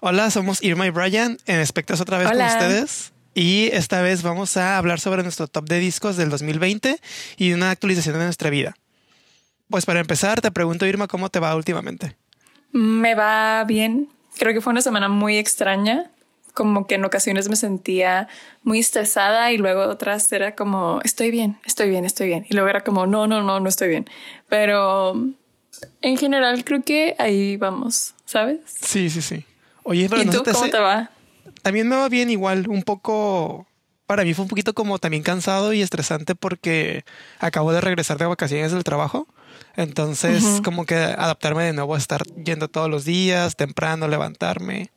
Hola, somos Irma y Brian en Espectros otra vez con ustedes. Y esta vez vamos a hablar sobre nuestro top de discos del 2020 y una actualización de nuestra vida. Pues para empezar, te pregunto, Irma, ¿cómo te va últimamente? Me va bien. Creo que fue una semana muy extraña. Como que en ocasiones me sentía muy estresada y luego otras era como, estoy bien, estoy bien, estoy bien. Y luego era como, no, no, no, no estoy bien. Pero en general creo que ahí vamos, ¿sabes? Sí, sí, sí. Oye, ¿Y tú cómo te va? También me va bien igual, un poco para mí fue un poquito como también cansado y estresante porque acabo de regresar de vacaciones del trabajo. Entonces, como que adaptarme de nuevo a estar yendo todos los días, temprano, levantarme,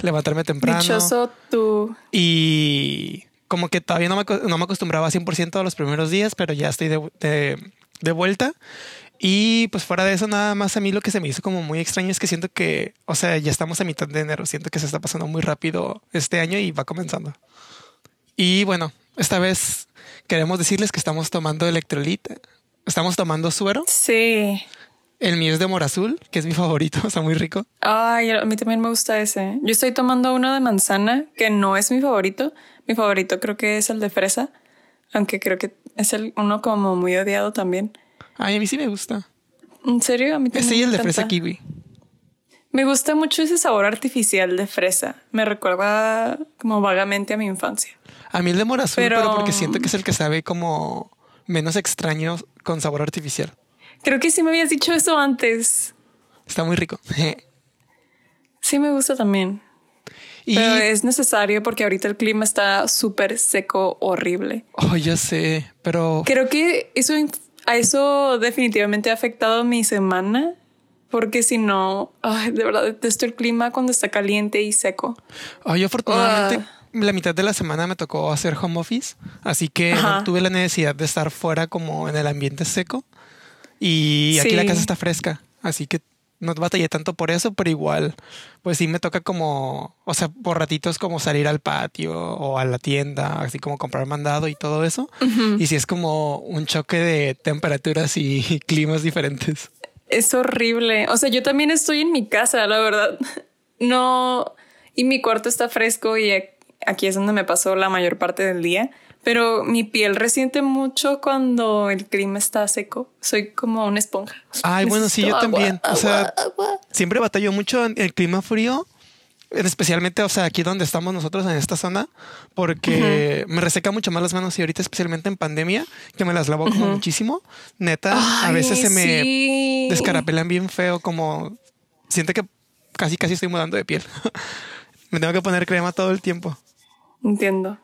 levantarme temprano. Dichoso tú. Y como que todavía no me, no me acostumbraba 100% a los primeros días, pero ya estoy de, de, de vuelta. Y pues fuera de eso, nada más a mí lo que se me hizo como muy extraño es que siento que, o sea, ya estamos a mitad de enero, siento que se está pasando muy rápido este año y va comenzando. Y bueno, esta vez queremos decirles que estamos tomando electrolita, estamos tomando suero. Sí. El mío es de morazul, que es mi favorito, está muy rico. Ay, a mí también me gusta ese. Yo estoy tomando uno de manzana, que no es mi favorito. Mi favorito creo que es el de fresa, aunque creo que es el uno como muy odiado también. Ay, a mí sí me gusta. ¿En serio? A mí también. Ese y el de fresa kiwi. Me gusta mucho ese sabor artificial de fresa. Me recuerda como vagamente a mi infancia. A mí el de morazul, pero, pero porque siento que es el que sabe como menos extraño con sabor artificial. Creo que sí me habías dicho eso antes. Está muy rico. sí me gusta también. Y pero es necesario porque ahorita el clima está súper seco, horrible. Oh, ya sé, pero... Creo que eso a eso definitivamente ha afectado mi semana, porque si no, de verdad detesto el clima cuando está caliente y seco. Ay, afortunadamente ah. La mitad de la semana me tocó hacer home office, así que no tuve la necesidad de estar fuera como en el ambiente seco. Y aquí la casa está fresca, así que no batallé tanto por eso, pero igual, pues sí me toca como, o sea, por ratitos como salir al patio o a la tienda, así como comprar mandado y todo eso. Y sí es como un choque de temperaturas y climas diferentes. Es horrible. O sea, yo también estoy en mi casa, la verdad. No, y mi cuarto está fresco y aquí es donde me pasó la mayor parte del día pero mi piel resiente mucho cuando el clima está seco. Soy como una esponja. Ay, bueno, sí, yo también. o sea, siempre batallo mucho en el clima frío, especialmente, o sea, aquí donde estamos nosotros en esta zona, porque me reseca mucho más las manos y ahorita especialmente en pandemia, que me las lavo como muchísimo. Neta, a veces se me descarapelan bien feo, como siento que casi, casi estoy mudando de piel. me tengo que poner crema todo el tiempo. Entiendo.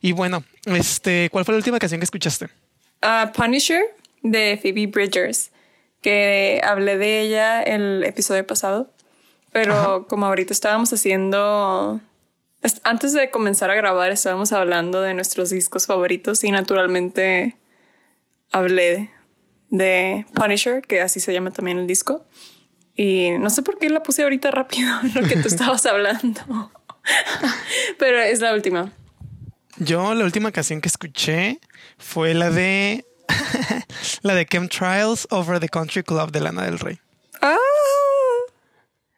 Y bueno, este, ¿cuál fue la última canción que escuchaste? Uh, Punisher de Phoebe Bridgers, que hablé de ella el episodio pasado, pero como ahorita estábamos haciendo, antes de comenzar a grabar estábamos hablando de nuestros discos favoritos y naturalmente hablé de Punisher, que así se llama también el disco. Y no sé por qué la puse ahorita rápido, lo que tú estabas hablando. Pero es la última. Yo la última canción que escuché fue la de la de Trials Over the Country Club de Lana del Rey. Ah.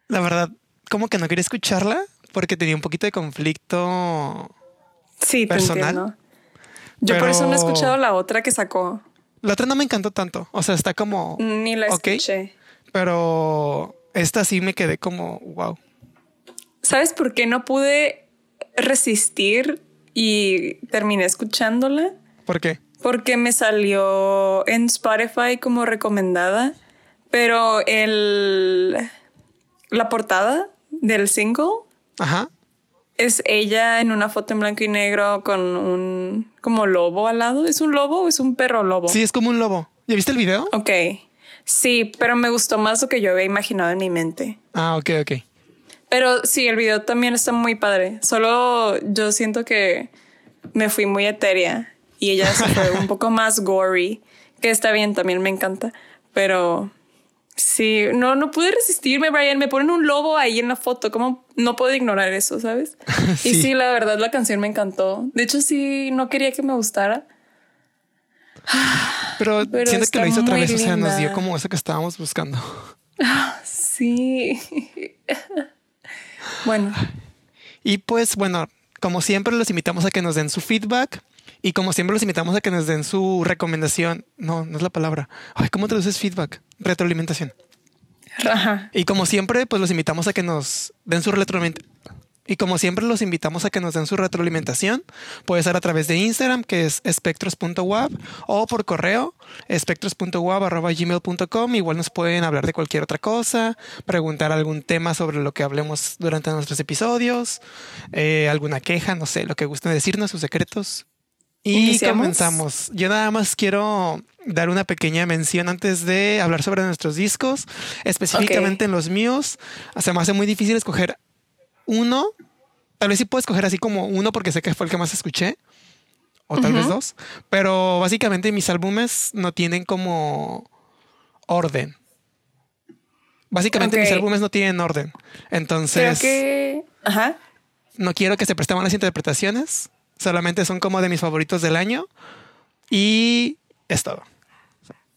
La verdad, como que no quería escucharla porque tenía un poquito de conflicto sí, personal. Yo por eso no he escuchado la otra que sacó. La otra no me encantó tanto. O sea, está como. Ni la escuché. pero esta sí me quedé como wow. ¿Sabes por qué no pude resistir y terminé escuchándola. ¿Por qué? Porque me salió en Spotify como recomendada, pero el la portada del single Ajá. es ella en una foto en blanco y negro con un como lobo al lado. ¿Es un lobo o es un perro lobo? Sí, es como un lobo. ¿Ya viste el video? Ok. Sí, pero me gustó más lo que yo había imaginado en mi mente. Ah, ok, ok. Pero sí, el video también está muy padre. Solo yo siento que me fui muy etérea y ella se fue un poco más gory, que está bien, también me encanta. Pero Sí, no, no pude resistirme, Brian. Me ponen un lobo ahí en la foto. ¿Cómo no puedo ignorar eso, sabes? Y sí, la verdad, la canción me encantó. De hecho, sí, no quería que me gustara. Pero, siento que lo hizo otra vez, o sea, nos dio como eso que estábamos buscando. Sí. Bueno. Y pues, bueno, como siempre, los invitamos a que nos den su feedback. Y como siempre, los invitamos a que nos den su recomendación. No, no es la palabra. Ay, ¿cómo traduces feedback? Retroalimentación. Ajá. Y como siempre, pues los invitamos a que nos den su retroalimentación y como siempre los invitamos a que nos den su retroalimentación. Puede ser a través de Instagram, que es espectros.web, o por correo, espectros.web.gmail.com. Igual nos pueden hablar de cualquier otra cosa, preguntar algún tema sobre lo que hablemos durante nuestros episodios, eh, alguna queja, no sé, lo que gusten decirnos, sus secretos. Y comenzamos. Yo nada más quiero dar una pequeña mención antes de hablar sobre nuestros discos, específicamente en los míos. Se me hace muy difícil escoger uno, tal vez sí puedo escoger así como uno porque sé que fue el que más escuché, o tal vez dos, pero básicamente mis álbumes no tienen como orden. Básicamente mis álbumes no tienen orden. Entonces... que... Ajá. No quiero que se presten las interpretaciones. Solamente son como de mis favoritos del año. Y es todo.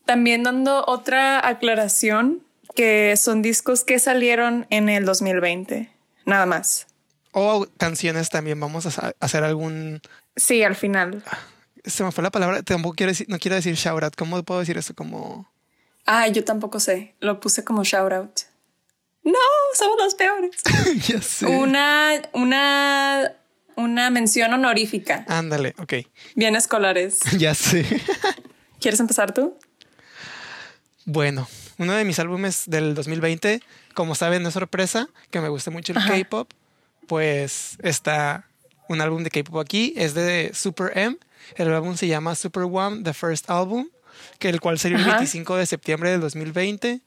También dando otra aclaración, que son discos que salieron en el 2020 nada más. O canciones también, vamos a hacer algún... Sí, al final. Se me fue la palabra, tampoco quiero decir, no quiero decir shout out, ¿cómo puedo decir eso? Como... Ah, yo tampoco sé, lo puse como shout out. No, somos los peores. ya sé. Una, una, una mención honorífica. Ándale, ok. Bien escolares. ya sé. ¿Quieres empezar tú? Bueno, uno de mis álbumes del 2020, como saben, no es sorpresa, que me gusta mucho el K-pop, pues está un álbum de K-pop aquí, es de Super M. El álbum se llama Super One, The First Album, que el cual salió el 25 de septiembre del 2020.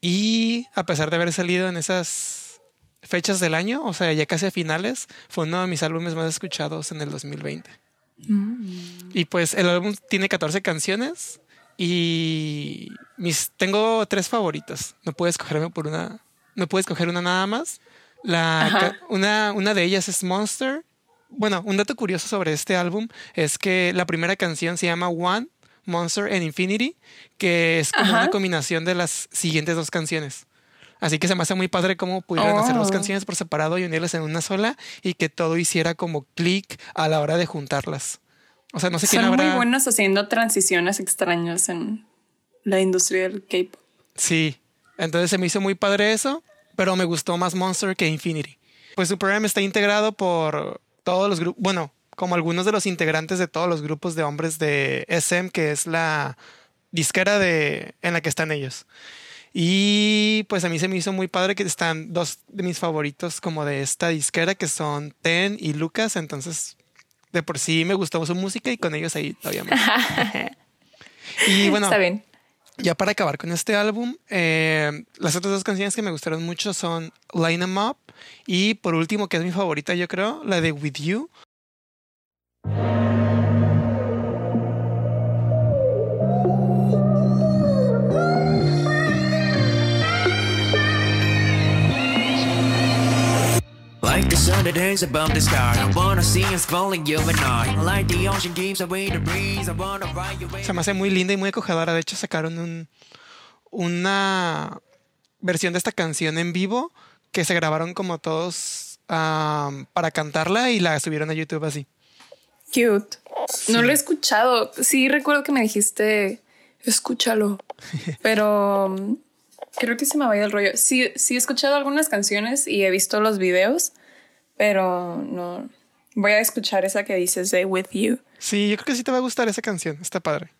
Y a pesar de haber salido en esas fechas del año, o sea, ya casi a finales, fue uno de mis álbumes más escuchados en el 2020. Mm. Y pues el álbum tiene 14 canciones y mis tengo tres favoritas. No puedes escogerme por una. No puedes escoger una nada más. La, una, una de ellas es Monster. Bueno, un dato curioso sobre este álbum es que la primera canción se llama One, Monster and Infinity, que es como una combinación de las siguientes dos canciones. Así que se me hace muy padre cómo pudieron hacer dos oh. canciones por separado y unirlas en una sola y que todo hiciera como clic a la hora de juntarlas. O sea, no sé Son muy buenos haciendo transiciones extrañas en la industria del K-pop. Sí, entonces se me hizo muy padre eso, pero me gustó más Monster que Infinity. Pues Super M está integrado por todos los grupos, bueno, como algunos de los integrantes de todos los grupos de hombres de SM, que es la disquera de, en la que están ellos. Y pues a mí se me hizo muy padre que están dos de mis favoritos como de esta disquera, que son Ten y Lucas. Entonces de por sí me gustó su música y con ellos ahí todavía más. y bueno, Está bien. ya para acabar con este álbum, eh, las otras dos canciones que me gustaron mucho son Line Em Up y por último, que es mi favorita yo creo, la de With You. Se me hace muy linda y muy acogedora. De hecho, sacaron un, una versión de esta canción en vivo que se grabaron como todos para cantarla y la subieron a YouTube así. Cute. No lo he escuchado. Sí, recuerdo que me dijiste, escúchalo. Pero um, creo que se me va a ir el rollo. Sí, sí he escuchado algunas canciones y he visto los videos pero no. Voy a escuchar esa que dices de With You. Sí, yo creo que sí te va a gustar esa canción. Está padre.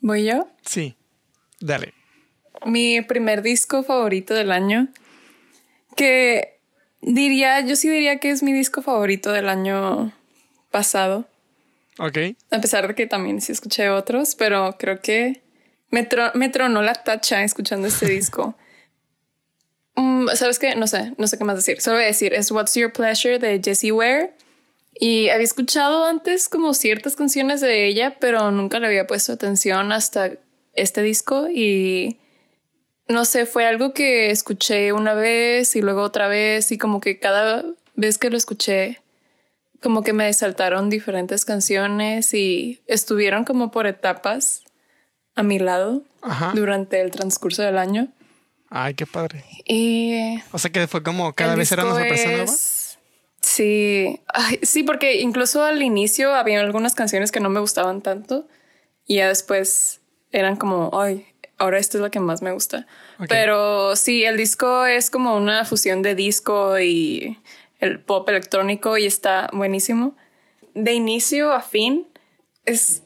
¿Voy yo? Sí. Dale. Mi primer disco favorito del año. Que diría, yo sí diría que es mi disco favorito del año pasado. Ok. A pesar de que también sí escuché otros, pero creo que me, me tronó la tacha escuchando este disco. Mm, ¿Sabes qué? No sé, no sé qué más decir. Solo voy a decir, es What's Your Pleasure de Jessie Ware. Y había escuchado antes como ciertas canciones de ella, pero nunca le había puesto atención hasta este disco y no sé, fue algo que escuché una vez y luego otra vez y como que cada vez que lo escuché, como que me saltaron diferentes canciones y estuvieron como por etapas a mi lado durante el transcurso del año. Ay, qué padre. Y... O sea que fue como cada vez era una persona nueva. Sí, sí, porque incluso al inicio había algunas canciones que no me gustaban tanto y ya después eran como, ay, ahora esto es lo que más me gusta. Pero sí, el disco es como una fusión de disco y el pop electrónico y está buenísimo. De inicio a fin es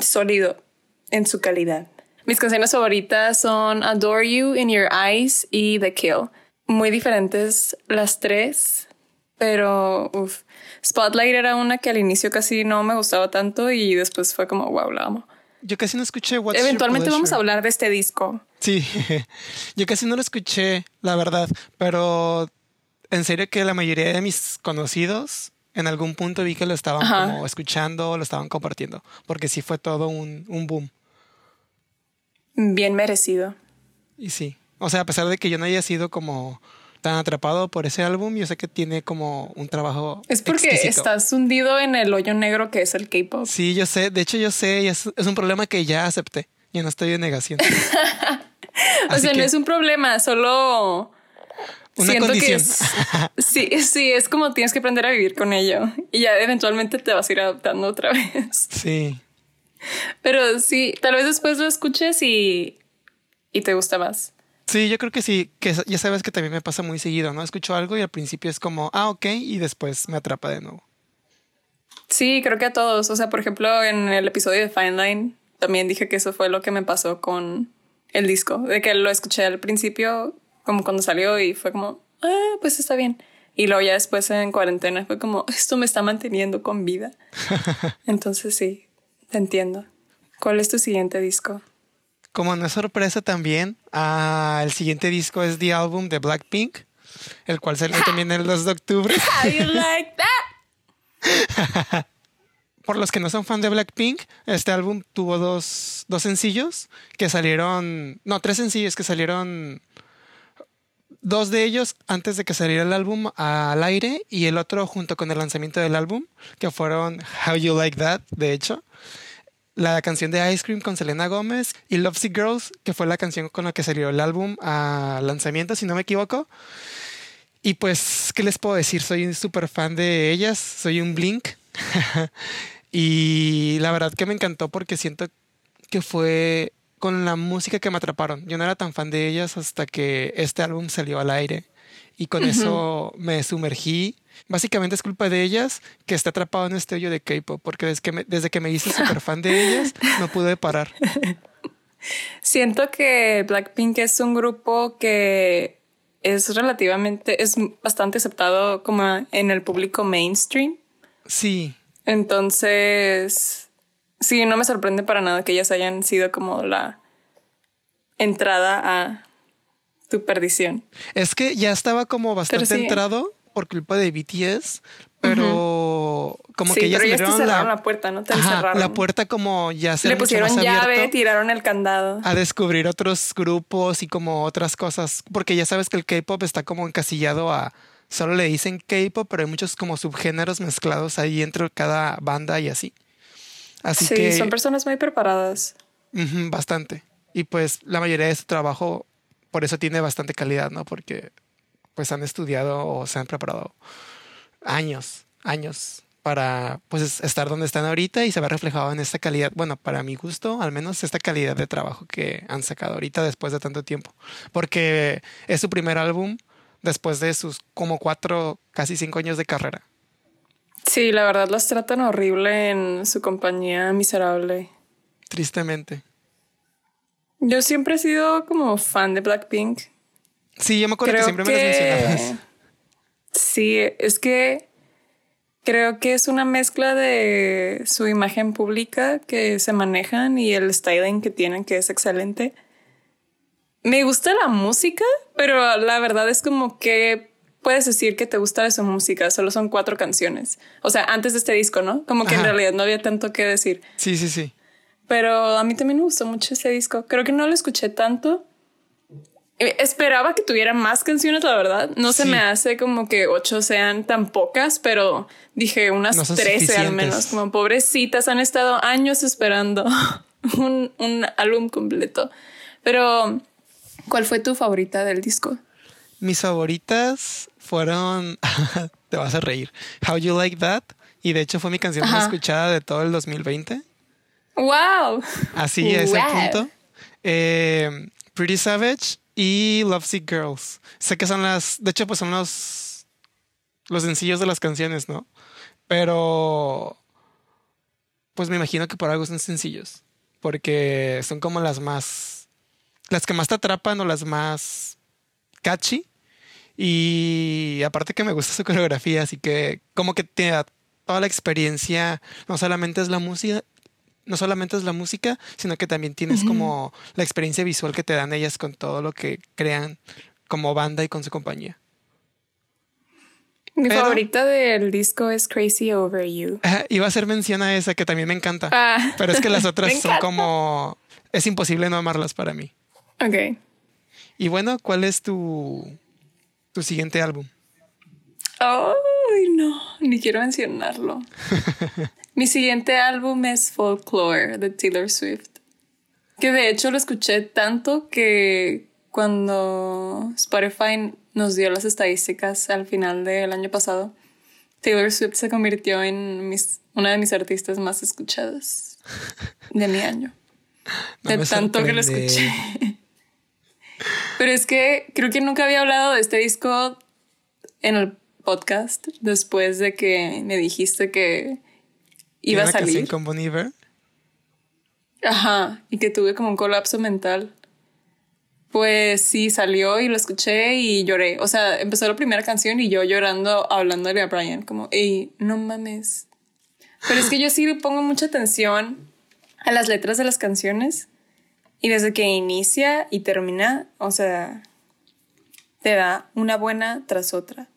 sólido en su calidad. Mis canciones favoritas son Adore You, In Your Eyes y The Kill. Muy diferentes las tres, pero uf. Spotlight era una que al inicio casi no me gustaba tanto y después fue como, wow, la amo. Yo casi no escuché What's Eventualmente vamos a hablar de este disco. Sí, yo casi no lo escuché, la verdad, pero en serio que la mayoría de mis conocidos en algún punto vi que lo estaban como escuchando, lo estaban compartiendo, porque sí fue todo un, un boom. Bien merecido. Y sí, o sea, a pesar de que yo no haya sido como tan atrapado por ese álbum, yo sé que tiene como un trabajo. Es porque estás hundido en el hoyo negro que es el K-pop. Sí, yo sé. De hecho, yo sé, y es, un problema que ya acepté. Yo no estoy en negación. o sea, no es un problema, solo. Una Siento condición. Que sí, sí, es como tienes que aprender a vivir con ello y ya eventualmente te vas a ir adaptando otra vez. Sí. Pero sí, tal vez después lo escuches y, y te gusta más. Sí, yo creo que sí, que ya sabes que también me pasa muy seguido, ¿no? Escucho algo y al principio es como, ah, ok, y después me atrapa de nuevo. Sí, creo que a todos. O sea, por ejemplo, en el episodio de Fine Line también dije que eso fue lo que me pasó con el disco, de que lo escuché al principio como cuando salió y fue como, ah, pues está bien. Y luego ya después en cuarentena fue como, esto me está manteniendo con vida. Entonces sí, te entiendo. ¿Cuál es tu siguiente disco? Como no es sorpresa también, ah, el siguiente disco es The Album de Blackpink, el cual salió también el 2 de octubre. Por los que no son fan de Blackpink, este álbum tuvo dos, dos sencillos que salieron, no, tres sencillos que salieron dos de ellos antes de que saliera el álbum al aire y el otro junto con el lanzamiento del álbum, que fueron How You Like That, de hecho la canción de Ice Cream con Selena Gómez y Lovesick Girls, que fue la canción con la que salió el álbum a lanzamiento, si no me equivoco. Y pues, ¿qué les puedo decir? Soy un súper fan de ellas, soy un Blink. y la verdad que me encantó porque siento que fue con la música que me atraparon. Yo no era tan fan de ellas hasta que este álbum salió al aire y con eso me sumergí básicamente es culpa de ellas que está atrapado en este hoyo de K-pop, porque desde que me, desde que me hice súper fan de ellas, no pude parar. Siento que Blackpink es un grupo que es relativamente, es bastante aceptado como en el público mainstream. Sí. Entonces, sí, no me sorprende para nada que ellas hayan sido como la entrada a tu perdición. Es que ya estaba como bastante entrado por culpa de BTS, pero como que ya cerraron la... puerta, ¿no? Te La puerta como ya se le pusieron llave, tiraron el candado. A descubrir otros grupos y como otras cosas, porque ya sabes que el K-pop está como encasillado a solo le dicen K-pop, pero hay muchos como subgéneros mezclados ahí entre cada banda y así. Así sí, que son personas muy preparadas. bastante. Y pues la mayoría de su trabajo por eso tiene bastante calidad, ¿no? Porque pues han estudiado o se han preparado años, años para pues estar donde están ahorita y se ve reflejado en esta calidad, bueno, para mi gusto, al menos esta calidad de trabajo que han sacado ahorita después de tanto tiempo, porque es su primer álbum después de sus como cuatro, casi cinco años de carrera. Sí, la verdad los tratan horrible en su compañía miserable. Tristemente. Yo siempre he sido como fan de Blackpink. Sí, yo me acuerdo que siempre me las mencionabas. Sí, es que creo que es una mezcla de su imagen pública que se manejan y el styling que tienen, que es excelente. Me gusta la música, pero la verdad es como que puedes decir que te gusta de su música. Solo son cuatro canciones. O sea, antes de este disco, ¿no? Como que en realidad no había tanto que decir. Sí, sí, sí. Pero a mí también me gustó mucho ese disco. Creo que no lo escuché tanto eh, esperaba que tuviera más canciones, la verdad. No se me hace como que ocho sean tan pocas, pero dije unas trece al menos. Como pobrecitas, han estado años esperando un, un álbum completo. Pero, ¿cuál fue tu favorita del disco? Mis favoritas fueron, te vas a reír, How You Like That. Y de hecho fue mi canción más escuchada de todo el 2020. ¡Wow! Así es el punto. Eh, Pretty Savage y Lovesick Girls. Sé que son las, de hecho, pues son los, los sencillos de las canciones, ¿no? Pero, pues me imagino que por algo son sencillos, porque son como las más, las que más te atrapan o las más catchy. Y aparte que me gusta su coreografía, así que como que te da toda la experiencia, no solamente es la música, no solamente es la música, sino que también tienes como la experiencia visual que te dan ellas con todo lo que crean como banda y con su compañía. Mi favorita del disco es Crazy Over You. iba a hacer mención a esa que también me encanta. Ah. pero es que las otras son como. Es imposible no amarlas para mí. Ok. Y bueno, ¿cuál es tu, tu siguiente álbum? Ay, no, ni quiero mencionarlo. Mi siguiente álbum es Folklore de Taylor Swift. Que de hecho lo escuché tanto que cuando Spotify nos dio las estadísticas al final del año pasado, Taylor Swift se convirtió en una de mis artistas más escuchadas de mi año. de tanto que lo escuché. Pero es que creo que nunca había hablado de este disco en el podcast después de que me dijiste que iba a salir. con Bon Ajá, y que tuve como un colapso mental. Pues sí, salió y lo escuché y lloré. O sea, empezó la primera canción y yo llorando, hablándole a Brian, como, hey, no mames. Pero es que yo sí le pongo mucha atención a las letras de las canciones y desde que inicia y termina, o sea, te da una buena tras otra.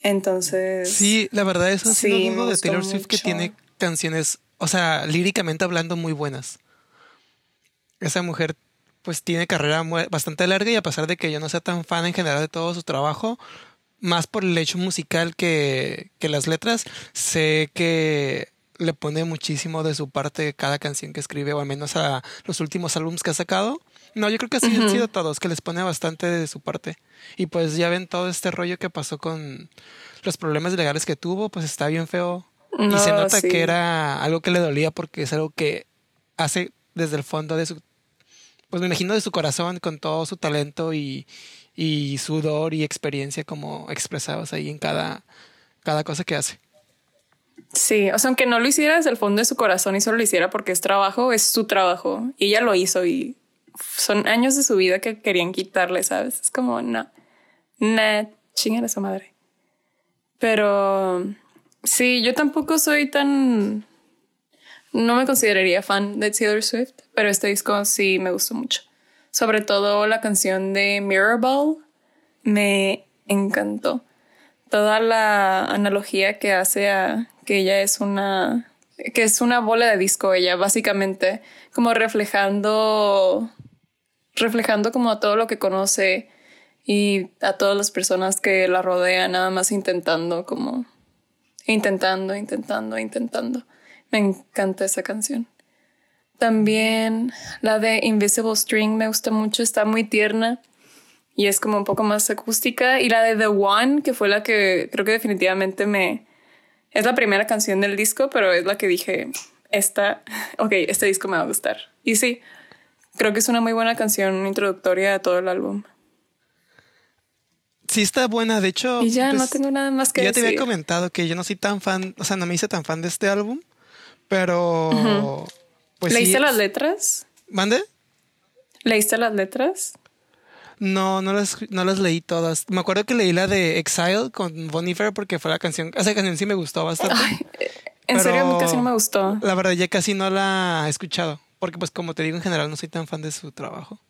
Entonces. Sí, la verdad es un sí, de Taylor Swift que tiene canciones, o sea, líricamente hablando, muy buenas. Esa mujer pues tiene carrera bastante larga y a pesar de que yo no sea tan fan en general de todo su trabajo, más por el hecho musical que, que las letras, sé que le pone muchísimo de su parte cada canción que escribe, o al menos a los últimos álbumes que ha sacado. No, yo creo que así han sido todos, que les pone bastante de su parte. Y pues ya ven todo este rollo que pasó con los problemas legales que tuvo, pues está bien feo y se nota que era algo que le dolía porque es algo que hace desde el fondo de su, pues me imagino de su corazón, con todo su talento y, y sudor y experiencia como expresados ahí en cada, cada cosa que hace. Sí, o sea, aunque no lo hiciera desde el fondo de su corazón y solo lo hiciera porque es trabajo, es su trabajo. Y ella lo hizo y son años de su vida que querían quitarle, ¿sabes? Es como, no, nah, chinga a su madre. Pero Sí, yo tampoco soy tan... No me consideraría fan de Taylor Swift, pero este disco sí me gustó mucho. Sobre todo la canción de Mirrorball me encantó. Toda la analogía que hace a que ella es una que es una bola de disco ella básicamente como reflejando reflejando como todo lo que conoce y a todas las personas que la rodean nada más intentando como intentando, intentando, intentando. Me encanta esa canción. También la de Invisible String me gusta mucho, está muy tierna y es como un poco más acústica. Y la de The One, que fue la que creo que definitivamente me... Es la primera canción del disco, pero es la que dije, esta, ok, este disco me va a gustar. Y sí, creo que es una muy buena canción introductoria a todo el álbum. Sí, está buena. De hecho, y ya no pues, tengo nada más que ya decir. Ya te había comentado que yo no soy tan fan, o sea, no me hice tan fan de este álbum, pero. pues ¿Leíste las letras? ¿Mande? ¿Leíste las letras? No, no las, no las leí todas. Me acuerdo que leí la de Exile con Bon Iver porque fue la canción. Esa canción sí me gustó bastante. en serio, casi no me gustó. La verdad, ya casi no la he escuchado. Porque, pues, como te digo, en general no soy tan fan de su trabajo.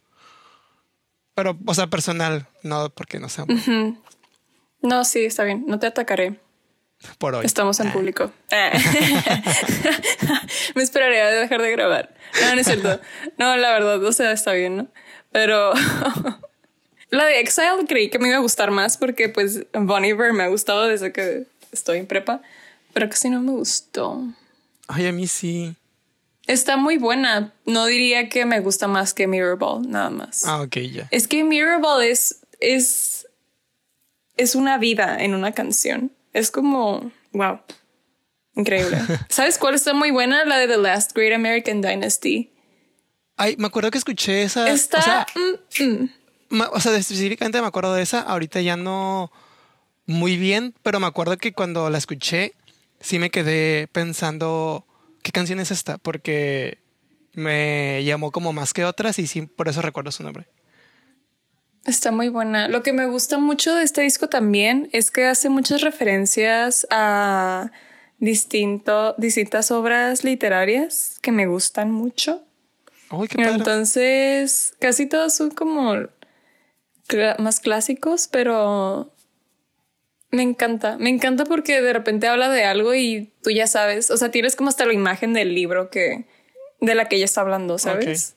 Pero, o sea, personal, no porque no sea. No, sí, está bien. No te atacaré. Por hoy. Estamos en ah. público. Me esperaría de dejar de grabar. No, no es cierto. No, la verdad, o sea, está bien, ¿no? Pero La de Exile creí que me iba a gustar más porque pues Bonnie Iver me ha gustado desde que estoy en prepa, pero casi no me gustó. Ay, a mí sí. Está muy buena. No diría que me gusta más que Mirrorball, nada más. Ah, ok, ya. Es que Mirrorball es, es, es una vida en una canción. Es como, wow, increíble. ¿Sabes cuál está muy buena? La de The Last Great American Dynasty. Ay, me acuerdo que escuché esa. Está. O sea, mm, mm. O sea, específicamente me acuerdo de esa. Ahorita ya no muy bien, pero me acuerdo que cuando la escuché, sí me quedé pensando ¿qué canción es esta? Porque me llamó como más que otras y sí, por eso recuerdo su nombre. Está muy buena. Lo que me gusta mucho de este disco también es que hace muchas referencias a distinto, distintas obras literarias que me gustan mucho. Uy, qué padre. Entonces, casi todos son como más clásicos, pero me encanta, me encanta porque de repente habla de algo y tú ya sabes, o sea, tienes como hasta la imagen del libro que de la que ella está hablando, ¿sabes?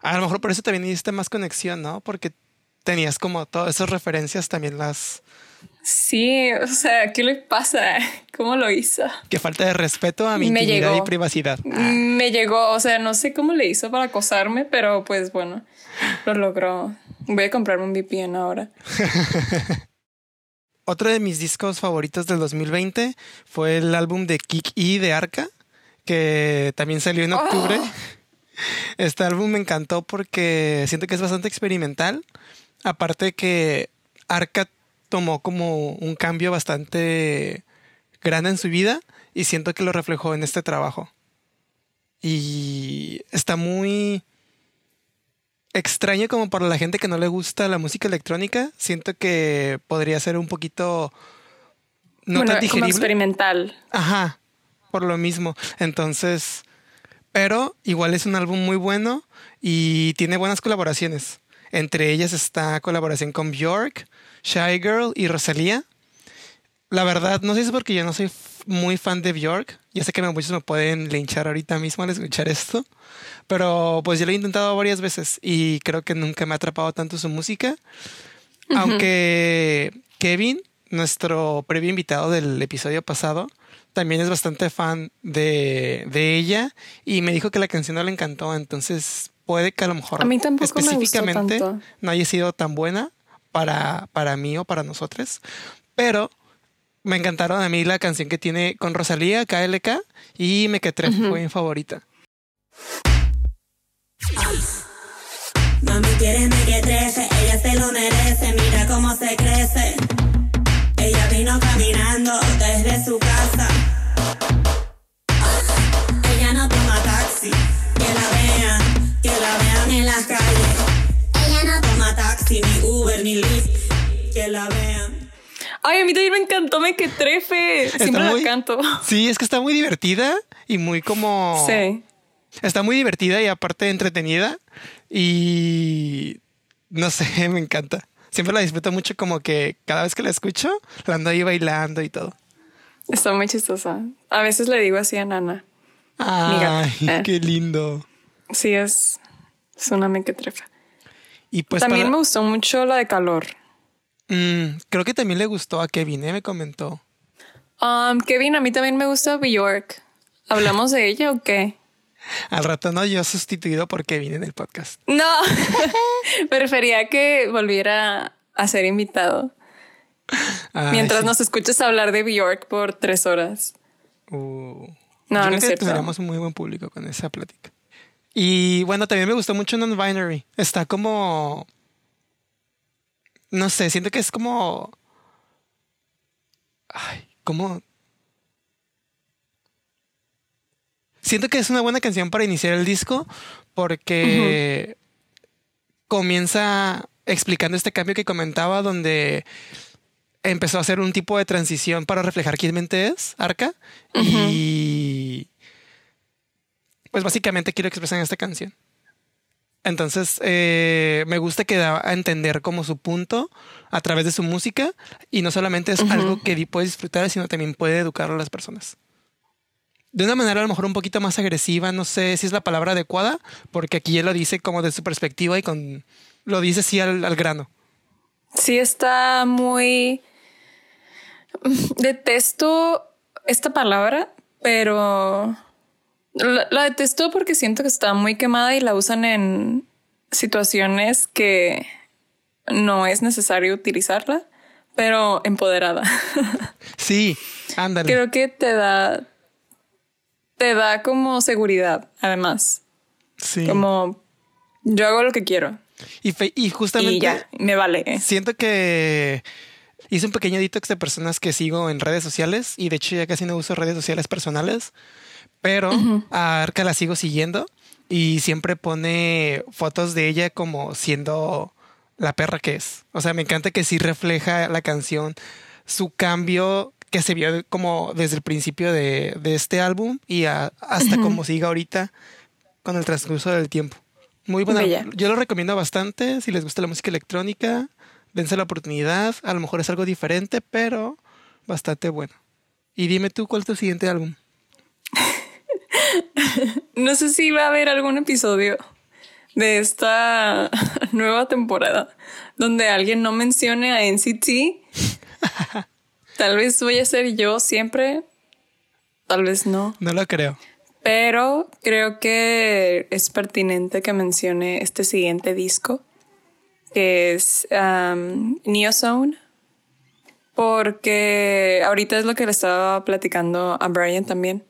A lo mejor por eso también hiciste más conexión, ¿no? Porque tenías como todas esas referencias también las Sí, o sea, ¿qué le pasa? ¿Cómo lo hizo? Qué falta de respeto a mi intimidad y privacidad. Me llegó, o sea, no sé cómo le hizo para acosarme, pero pues bueno, lo logró. Voy a comprarme un VPN ahora. Otro de mis discos favoritos del 2020 fue el álbum de Kick E de Arca, que también salió en octubre. Oh. Este álbum me encantó porque siento que es bastante experimental. Aparte que Arca tomó como un cambio bastante grande en su vida y siento que lo reflejó en este trabajo. Y está muy extraño como para la gente que no le gusta la música electrónica. Siento que podría ser un poquito no tan digerible. Como experimental. Ajá, por lo mismo. Entonces, pero igual es un álbum muy bueno y tiene buenas colaboraciones. Entre ellas está colaboración con Bjork, Shy Girl y Rosalía. La verdad, no sé si es porque yo no soy muy fan de Bjork. Ya sé que muchos me pueden linchar ahorita mismo al escuchar esto. Pero pues yo lo he intentado varias veces y creo que nunca me ha atrapado tanto su música. Aunque Kevin, nuestro previo invitado del episodio pasado, también es bastante fan de, de, ella y me dijo que la canción no le encantó. Entonces puede que a lo mejor a mí tampoco específicamente me no haya sido tan buena para, para mí o para nosotros. Pero me encantaron a mí la canción que tiene con Rosalía, KLK, y Me que fue mi favorita. Mami quiere que trece, ella se lo merece, mira cómo se crece. Ella vino caminando desde su casa. Ella no toma taxi, que la vean, que la vean en las calles. Ella no toma taxi, ni Uber, ni Lyft, que la vean. Ay, a mí también me encantó Me que trefe. Siempre la canto. Sí, es que está muy divertida y muy como. Sí. Está muy divertida y aparte entretenida. Y no sé, me encanta. Siempre la disfruto mucho como que cada vez que la escucho, la ando ahí bailando y todo. Está muy chistosa. A veces le digo así a Nana. Ay, eh. qué lindo. Sí, es, es una mequetrefa. Y pues también me gustó mucho la de calor. Mm, creo que también le gustó a Kevin, ¿eh? me comentó. Um, Kevin, a mí también me gusta Bjork. ¿Hablamos de ella o qué? Al rato no, yo sustituido por Kevin en el podcast. No, prefería que volviera a ser invitado. mientras nos escuches hablar de Bjork por tres horas. Uh, no, no es cierto. Tendríamos un muy buen público con esa plática. Y bueno, también me gustó mucho Non-Binary. Está como. No sé, siento que es como. Ay, como siento que es una buena canción para iniciar el disco porque comienza explicando este cambio que comentaba donde empezó a hacer un tipo de transición para reflejar quién mente es Arca y pues básicamente quiero expresar en esta canción. Entonces, eh, me gusta que da a entender como su punto a través de su música y no solamente es algo que puedes disfrutar, sino también puede educar a las personas de una manera a lo mejor un poquito más agresiva, no sé si es la palabra adecuada, porque aquí él lo dice como de su perspectiva y con lo dice así al, grano. Sí, está muy... Detesto esta palabra, pero la, detesto porque siento que está muy quemada y la usan en situaciones que no es necesario utilizarla, pero empoderada. Sí, ándale. Creo que te da, te da como seguridad, además. Sí. Como yo hago lo que quiero. Y, y justamente. Y ya, me vale. ¿eh? Siento que hice un pequeño detox de personas que sigo en redes sociales y de hecho ya casi no uso redes sociales personales, pero a Arca la sigo siguiendo y siempre pone fotos de ella como siendo la perra que es. O sea, me encanta que sí refleja la canción su cambio que se vio como desde el principio de, este álbum y hasta como siga ahorita con el transcurso del tiempo. Muy buena. Yo lo recomiendo bastante si les gusta la música electrónica. Dense la oportunidad. A lo mejor es algo diferente, pero bastante bueno. Y dime tú cuál es tu siguiente álbum. no sé si va a haber algún episodio de esta nueva temporada donde alguien no mencione a NCT. Tal vez voy a ser yo siempre. Tal vez no. No lo creo. Pero creo que es pertinente que mencione este siguiente disco, que es um, Neo Zone, porque ahorita es lo que le estaba platicando a Brian también,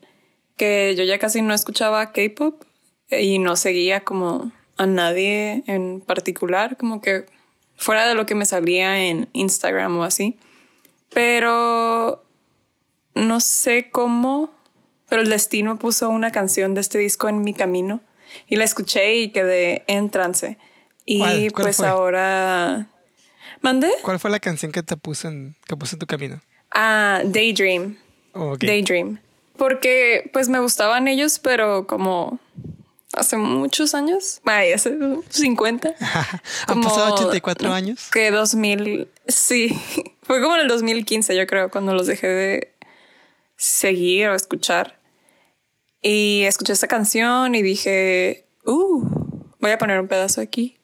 que yo ya casi no escuchaba K-pop y no seguía como a nadie en particular, como que fuera de lo que me salía en Instagram o así. Pero no sé cómo pero el destino puso una canción de este disco en mi camino y la escuché y quedé en trance. Y pues ahora... ¿Mande? ¿Cuál fue la canción que te puso en, que puso en tu camino? Ah, Daydream. Oh, Daydream. Porque pues me gustaban ellos, pero como hace muchos años, ay, hace 50. ¿Han pasado 84 años? Que 2000, sí, fue como en el 2015 yo creo, cuando los dejé de seguir o escuchar. Y escuché esta canción y dije, uh, voy a poner un pedazo aquí.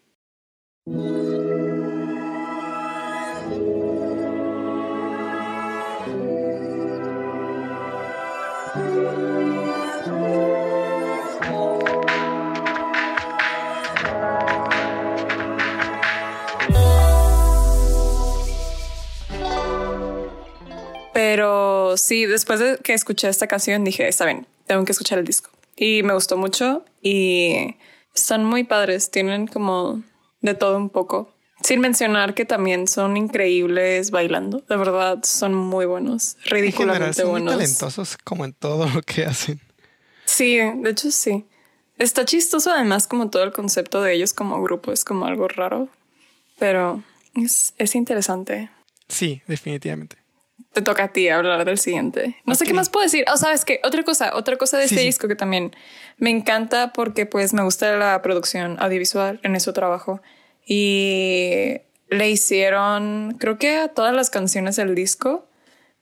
Pero sí, después de que escuché esta canción dije, está bien, tengo que escuchar el disco. Y me gustó mucho y están muy padres, tienen como de todo un poco. Sin mencionar que también son increíbles bailando, de verdad son muy buenos, ridículamente son buenos. Muy talentosos como en todo lo que hacen. Sí, de hecho sí. Está chistoso además como todo el concepto de ellos como grupo es como algo raro, pero es, es interesante. Sí, definitivamente te toca a ti hablar del siguiente. No sé qué más puedo decir. O oh, sabes que otra cosa, otra cosa de este disco que también me encanta porque pues me gusta la producción audiovisual, en eso trabajo. Y le hicieron, creo que a todas las canciones del disco,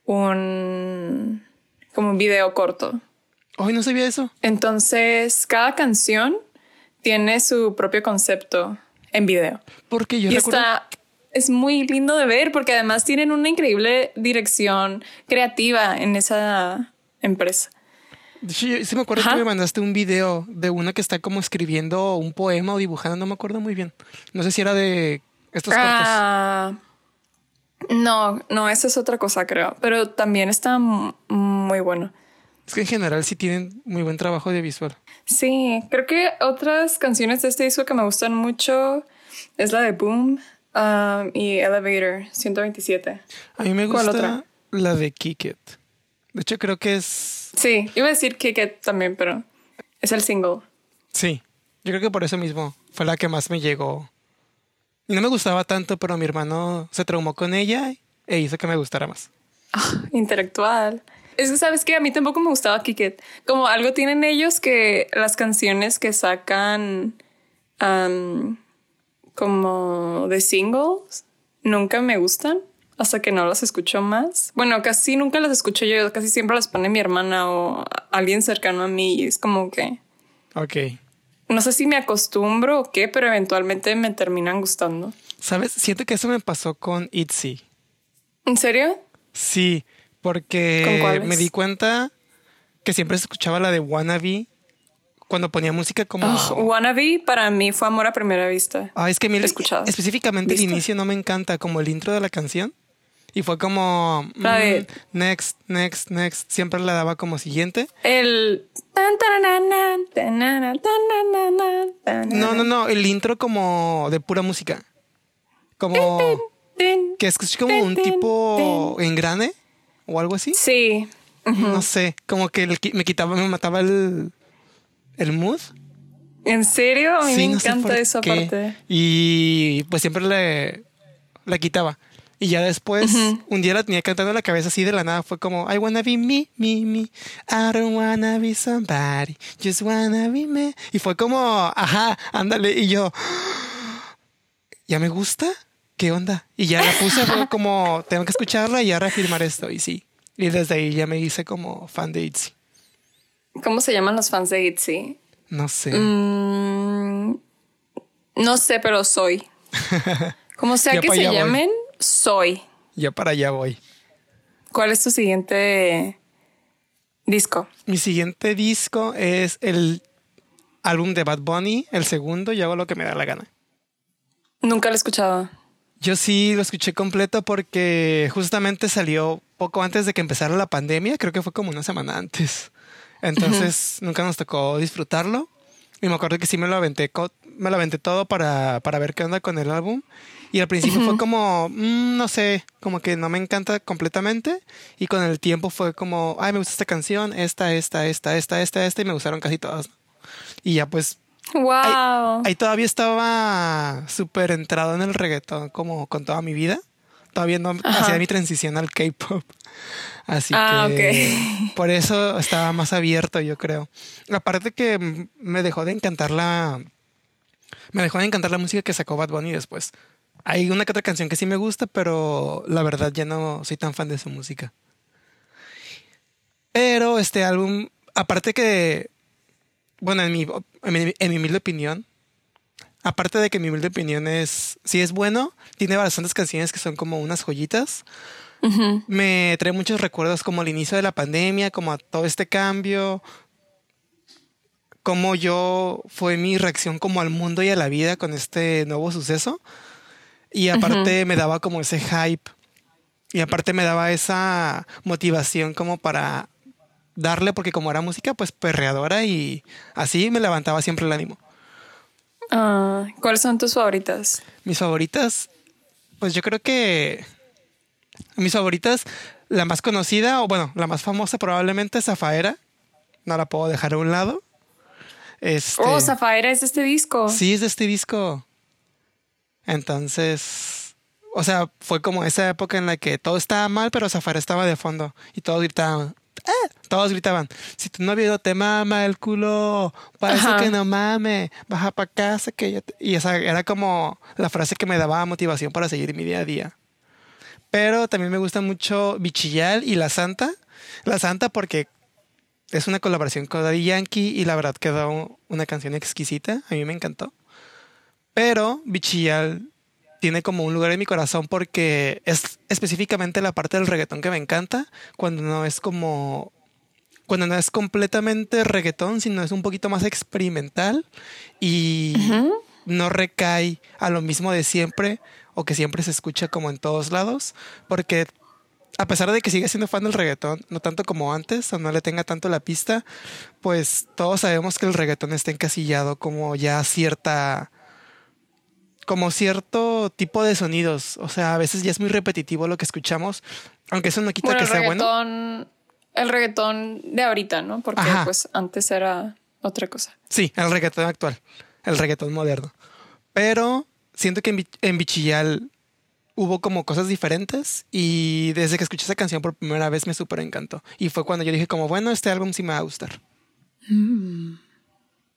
un como un video corto. Hoy no sabía eso. Entonces, cada canción tiene su propio concepto en video. Porque yo recuerdo es muy lindo de ver porque además tienen una increíble dirección creativa en esa empresa. Sí, sí me acuerdo que me mandaste un video de una que está como escribiendo un poema o dibujando, no me acuerdo muy bien. No sé si era de estos ah, No, no, esa es otra cosa, creo. Pero también está muy bueno. Es que en general sí tienen muy buen trabajo de visual. Sí, creo que otras canciones de este disco que me gustan mucho es la de Boom, Um, y Elevator 127. A mí me gusta la de Kick It. De hecho, creo que es. Sí, iba a decir Kick It también, pero es el single. Sí, yo creo que por eso mismo fue la que más me llegó. Y no me gustaba tanto, pero mi hermano se traumó con ella e hizo que me gustara más. Ah, intelectual. Es que sabes que a mí tampoco me gustaba Kick It. Como algo tienen ellos que las canciones que sacan um, como de singles nunca me gustan hasta que no las escucho más. Bueno, casi nunca las escucho yo, casi siempre las pone mi hermana o alguien cercano a mí y es como que... Ok. No sé si me acostumbro o qué, pero eventualmente me terminan gustando. ¿Sabes? Siento que eso me pasó con Itzy. ¿En serio? Sí, porque me di cuenta que siempre se escuchaba la de Wannabe cuando ponía música como. wannabe para mí fue amor a primera vista. Ah, es que mira, específicamente el inicio no me encanta, como el intro de la canción. Y fue como mm, next, next, next. Siempre la daba como siguiente. El no, no, no. El intro como de pura música. Como que es como un tipo engrane o algo así. Sí. No sé, como que me quitaba, me mataba el, el mood. ¿En serio? A mí me encanta esa parte. Y pues siempre le la quitaba. Y ya después, un día la tenía cantando en la cabeza así de la nada. Fue como, I wanna be me, me, me. I don't wanna be somebody. Just wanna be me. Y fue como, ajá, ándale. Y yo, ¿ya me gusta? ¿Qué onda? Y ya la puse, fue como, tengo que escucharla y ya reafirmar esto. Y sí. Y desde ahí ya me hice como fan de ITZY. ¿Cómo se llaman los fans de ITZY? No sé. Mm, no sé, pero soy. Como sea que se llamen, soy. Ya para allá voy. ¿Cuál es tu siguiente disco? Mi siguiente disco es el álbum de Bad Bunny, el segundo, y hago lo que me da la gana. Nunca lo he escuchado. Yo sí lo escuché completo porque justamente salió poco antes de que empezara la pandemia, creo que fue como una semana antes. Entonces nunca nos tocó disfrutarlo. Y me acuerdo que sí me lo aventé, me lo aventé todo para, para ver qué onda con el álbum. Y al principio fue como, mm, no sé, como que no me encanta completamente. Y con el tiempo fue como, ay, me gusta esta canción, esta, esta, esta, esta, esta, esta, y me gustaron casi todas. Y ya pues Wow. Ahí, todavía estaba súper entrado en el reggaetón como con toda mi vida. Todavía no hacía mi transición al K-pop. Así ah, que por eso estaba más abierto, yo creo. Aparte que me dejó de encantar la. Me dejó de encantar la música que sacó Bad Bunny después. Hay una que otra canción que sí me gusta, pero la verdad ya no soy tan fan de su música. Pero este álbum, aparte que bueno, en mi, en mi, humilde opinión, aparte de que mi humilde opinión es, si es bueno, tiene bastantes canciones que son como unas joyitas. Me trae muchos recuerdos como el inicio de la pandemia, como todo este cambio, como yo fue mi reacción como al mundo y a la vida con este nuevo suceso. Y aparte me daba como ese hype. Y aparte me daba esa motivación como para darle porque como era música pues perreadora y así me levantaba siempre el ánimo. Ah, ¿Cuáles son tus favoritas? Mis favoritas, pues yo creo que mis favoritas, la más conocida o bueno, la más famosa probablemente es Zafaera. No la puedo dejar a un lado. Este, oh, Zafaera es de este disco. Sí, es de este disco. Entonces, o sea, fue como esa época en la que todo estaba mal, pero Zafaera estaba de fondo y todos gritaban, ¡Eh! Todos gritaban, si tu novio te mama el culo, parece que no mame, baja para casa que Y esa era como la frase que me daba motivación para seguir mi día a día. Pero también me gusta mucho Bichillal y La Santa. La Santa porque es una colaboración con Daddy Yankee y la verdad quedó una canción exquisita. A mí me encantó. Pero Bichillal tiene como un lugar en mi corazón porque es específicamente la parte del reggaetón que me encanta, cuando no es como cuando no es completamente reggaetón, sino es un poquito más experimental y no recae a lo mismo de siempre o que siempre se escucha como en todos lados, porque a pesar de que sigue siendo fan del reggaetón, no tanto como antes, o no le tenga tanto la pista, pues todos sabemos que el reggaetón está encasillado como ya cierta como cierto tipo de sonidos. O sea, a veces ya es muy repetitivo lo que escuchamos, aunque eso no quita que sea bueno. El reggaetón de ahorita, ¿no? Porque pues antes era otra cosa. Sí, el reggaetón actual, el reggaetón moderno. Pero siento que en, Bichillal hubo como cosas diferentes y desde que escuché esa canción por primera vez me súper encantó. Y fue cuando yo dije como, bueno, este álbum sí me va a gustar. Mm.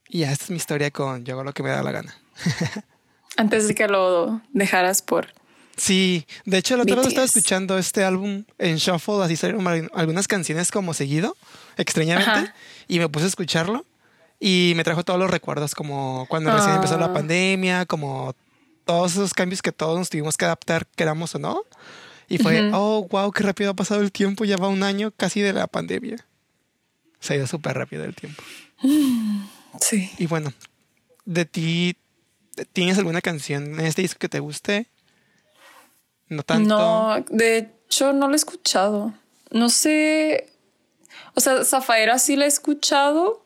Y ya, esta es mi historia con Yo hago lo que me da la gana. Antes de que lo dejaras por. Sí, de hecho, el otro día estaba escuchando este álbum en Shuffle, así salieron algunas canciones como seguido, extrañamente, y me puse a escucharlo y me trajo todos los recuerdos, como cuando recién empezó la ah. pandemia, como todos esos cambios que todos nos tuvimos que adaptar, queramos o no. Y fue, oh, wow, qué rápido ha pasado el tiempo, ya va un año casi de la pandemia. Se ha ido súper rápido el tiempo. Sí. Y bueno, de ti, ¿tienes alguna canción en este disco que te guste? No tanto. No, de hecho no lo he escuchado. No sé. O sea, Zafaera sí la he escuchado.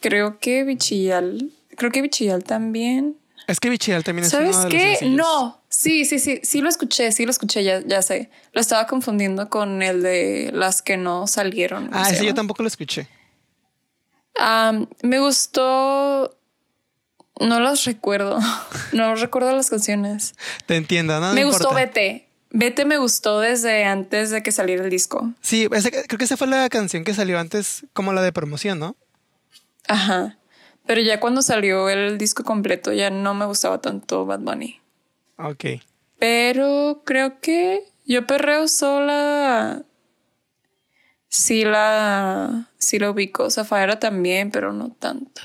Creo que Bichillal. Creo que Bichillal también. Es que Bichillal también es ¿Sabes uno de qué? los. No. Sí, sí, sí. Sí lo escuché, sí lo escuché, ya, ya sé. Lo estaba confundiendo con el de las que no salieron. ¿cómo Ah, se ese yo tampoco lo escuché. Me gustó. No las recuerdo. no recuerdo las canciones. Te entiendo, no, me gustó importa. Vete. Vete me gustó desde antes de que saliera el disco. Sí, ese- creo que esa fue la canción que salió antes, como la de promoción, ¿no? Ajá. Pero ya cuando salió el disco completo ya no me gustaba tanto Bad Bunny. Ok. Pero creo que yo perreo sola. Sí la, sí la ubico. Zafaera también, pero no tanto.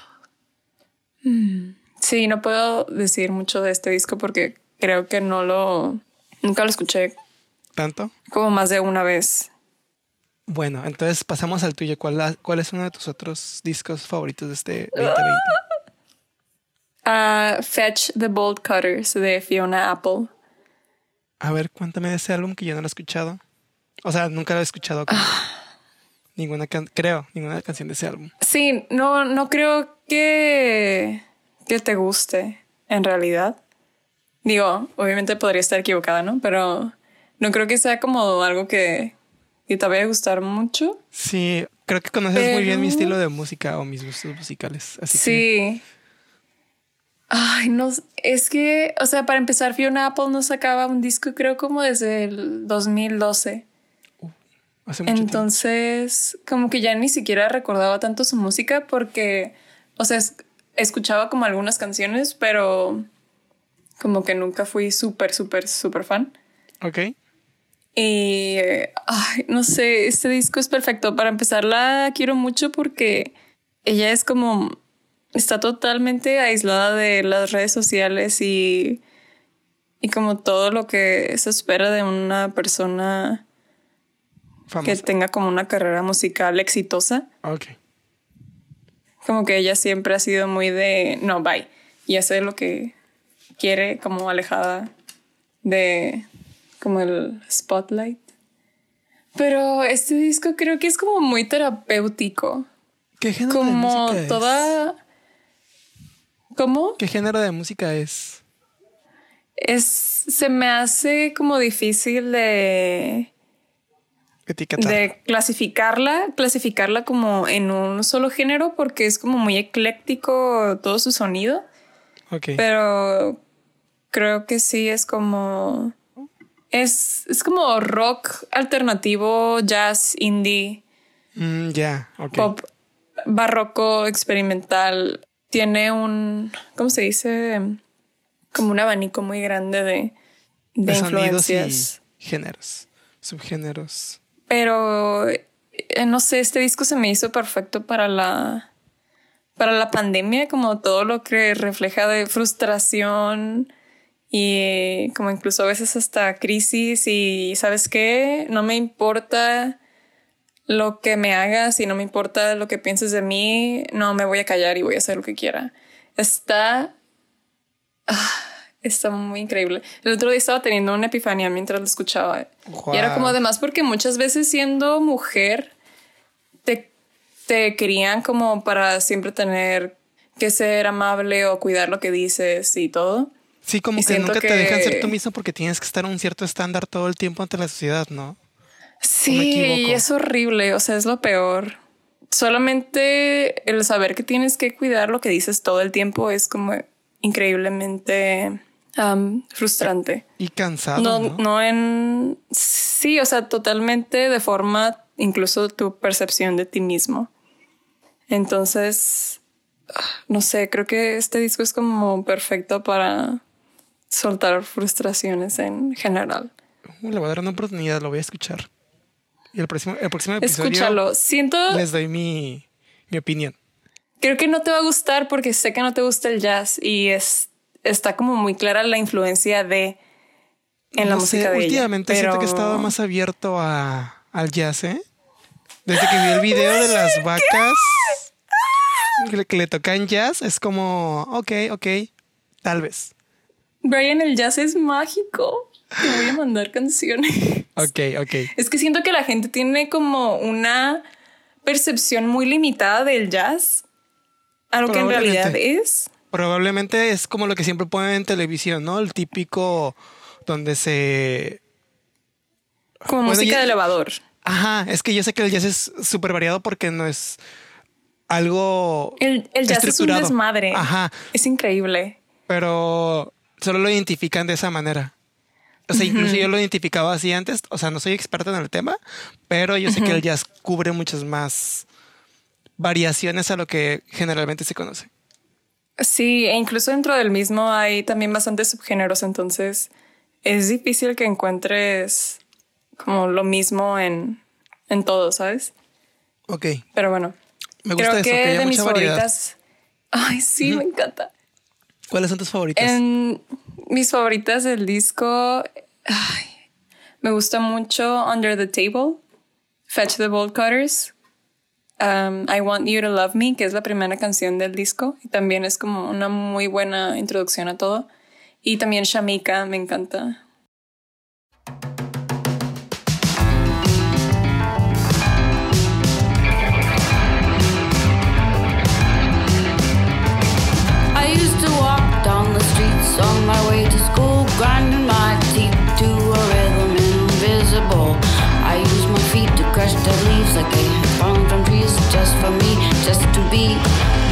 Mm. Sí, no puedo decir mucho de este disco porque creo que no lo... Nunca lo escuché ¿Tanto? como más de una vez. Bueno, entonces pasamos al tuyo. ¿Cuál, la- cuál es uno de tus otros discos favoritos de este 2020? Ah, Fetch the Bolt Cutters de Fiona Apple. A ver, cuéntame de ese álbum que yo no lo he escuchado. O sea, nunca lo he escuchado. como- Ninguna can- creo, ninguna canción de ese álbum. Sí, no, no creo que, que te guste en realidad. Digo, obviamente podría estar equivocada, ¿no? Pero no creo que sea como algo que, que te vaya a gustar mucho. Sí, creo que conoces muy bien mi estilo de música o mis gustos musicales. Así que Sí. Ay, no, es que, o sea, para empezar, Fiona Apple no sacaba un disco creo como desde el 2012. hace mucho tiempo. Entonces, como que ya ni siquiera recordaba tanto su música porque, o sea, es- escuchaba como algunas canciones, pero como que nunca fui súper, súper, súper fan. Ok. Eh, ay, no sé, este disco es perfecto. Para empezar, la quiero mucho porque ella es como, está totalmente aislada de las redes sociales y, y como todo lo que se espera de una persona que tenga como una carrera musical exitosa. Ok. Como que ella siempre ha sido muy de no, bye. Y hace lo que quiere, como alejada de como el spotlight. Pero este disco creo que es como muy terapéutico. ¿Qué género de Como música es? toda. ¿Cómo? ¿Qué género de música es? Es. Se me hace como difícil de. Etiqueta. de clasificarla, clasificarla como en un solo género porque es como muy ecléctico todo su sonido, Ok. pero creo que sí es como es, es como rock alternativo, jazz, indie, Mm, ya, pop barroco, experimental. Tiene un, ¿cómo se dice? Como un abanico muy grande de, de, influencias. y géneros, subgéneros. Pero eh, no sé, este disco se me hizo perfecto para la para la pandemia, como todo lo que refleja de frustración y como incluso a veces hasta crisis y sabes qué, no me importa lo que me hagas y no me importa lo que pienses de mí, no me voy a callar y voy a hacer lo que quiera. Está ah, está muy increíble. El otro día estaba teniendo una epifanía mientras lo escuchaba. Y era como además porque muchas veces siendo mujer te, te crían como para siempre tener que ser amable o cuidar lo que dices y todo. Sí, como Y que nunca te dejan ser tú mismo porque tienes que estar a un cierto estándar todo el tiempo ante la sociedad, ¿no? Sí, y es horrible, o sea, es lo peor. Solamente el saber que tienes que cuidar lo que dices todo el tiempo es como increíblemente frustrante. Y cansado, No, ¿no? no en... Sí, o sea, totalmente deforma incluso tu percepción de ti mismo. Entonces, ah, no sé, creo que este disco es como perfecto para soltar frustraciones en general. Uh, le voy a dar una oportunidad, lo voy a escuchar. Y el próximo, el próximo episodio Escúchalo. Siento, les doy mi, mi opinión. creo que no te va a gustar porque sé que no te gusta el jazz y es está como muy clara la influencia de en la música de últimamente ella. siento que he estado más abierto a, al jazz, ¿eh? Desde que vi el video de las vacas que le, que le tocan jazz, es como, ok, ok, tal vez. Brian, el jazz es mágico. Te voy a mandar canciones. Ok, ok. Es que siento que la gente tiene como una percepción muy limitada del jazz a lo que en realidad es. Probablemente es como lo que siempre ponen en televisión, ¿no? El típico donde se... Como Bueno, música de elevador. Ajá, es que yo sé que el jazz es súper variado porque no es algo El, el jazz es un desmadre. Ajá, Es increíble. pero solo lo identifican de esa manera. O sea, incluso yo lo identificaba así antes. O sea, no soy experto en el tema, pero yo sé que el jazz cubre muchas más variaciones a lo que generalmente se conoce. Sí, e incluso dentro del mismo hay también bastantes subgéneros, entonces es difícil que encuentres como lo mismo en, en todo, ¿sabes? Ok, Pero bueno, me gusta creo eso, que de mis variedad. favoritas. Ay, sí, me encanta. ¿Cuáles son tus favoritas? Mis favoritas del disco, ay, me gusta mucho Under the Table, Fetch the Bolt Cutters, um, I Want You to Love Me, que es la primera canción del disco y también es como una muy buena introducción a todo. Y también Shamika, me encanta. On my way to school, grinding my teeth to a rhythm invisible. I use my feet to crush dead leaves like they had fallen from trees just for me, just to be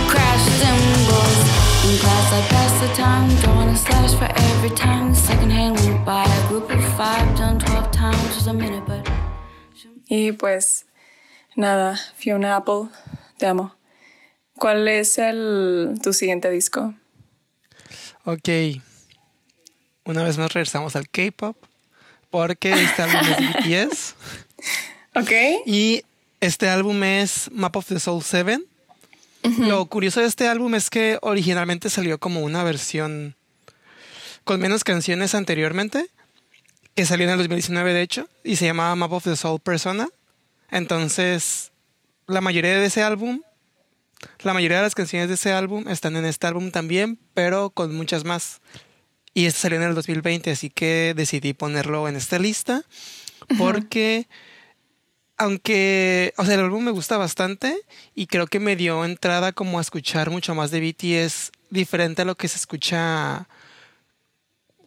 crash cymbals. In class, I passed the time, drawing a slash for every time. The second hand went by. A group of five done 12 times was a minute, but. Y pues nada, Fiona Apple, te amo. ¿Cuál es el tu siguiente disco? Ok. Una vez más regresamos al K-pop. Porque este álbum es BTS. Ok. Y este álbum es Map of the Soul 7. Lo curioso de este álbum es que originalmente salió como una versión con menos canciones anteriormente, que salió en el 2019 de hecho, y se llamaba Map of the Soul Persona. Entonces, la mayoría de ese álbum, la mayoría de las canciones de ese álbum están en este álbum también, pero con muchas más. Y este salió en el 2020, así que decidí ponerlo en esta lista porque aunque, o sea, el álbum me gusta bastante y creo que me dio entrada como a escuchar mucho más de BTS diferente a lo que se escucha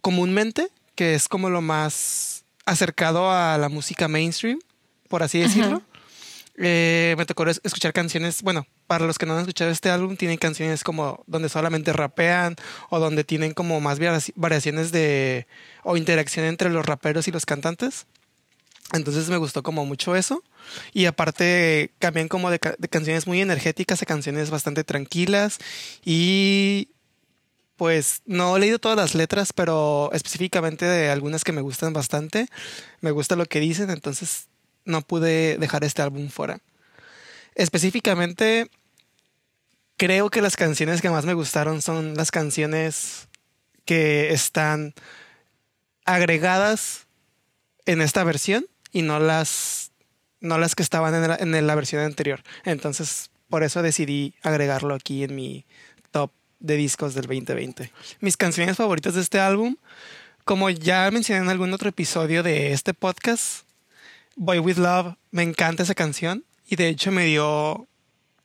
comúnmente, que es como lo más acercado a la música mainstream, por así decirlo. Eh, me tocó es- escuchar canciones, bueno, para los que no han escuchado este álbum, tienen canciones como donde solamente rapean o donde tienen como más variaci- variaciones de o interacción entre los raperos y los cantantes. Entonces me gustó como mucho eso. Y aparte cambian como de, de canciones muy energéticas a canciones bastante tranquilas. Y pues no he leído todas las letras, pero específicamente de algunas que me gustan bastante. Me gusta lo que dicen, entonces no pude dejar este álbum fuera. Específicamente, creo que las canciones que más me gustaron son las canciones que están agregadas en esta versión y no las, no las que estaban en en la versión anterior. Entonces, por eso decidí agregarlo aquí en mi top de discos del 2020. Mis canciones favoritas de este álbum, como ya mencioné en algún otro episodio de este podcast, Boy With Love, me encanta esa canción y de hecho me dio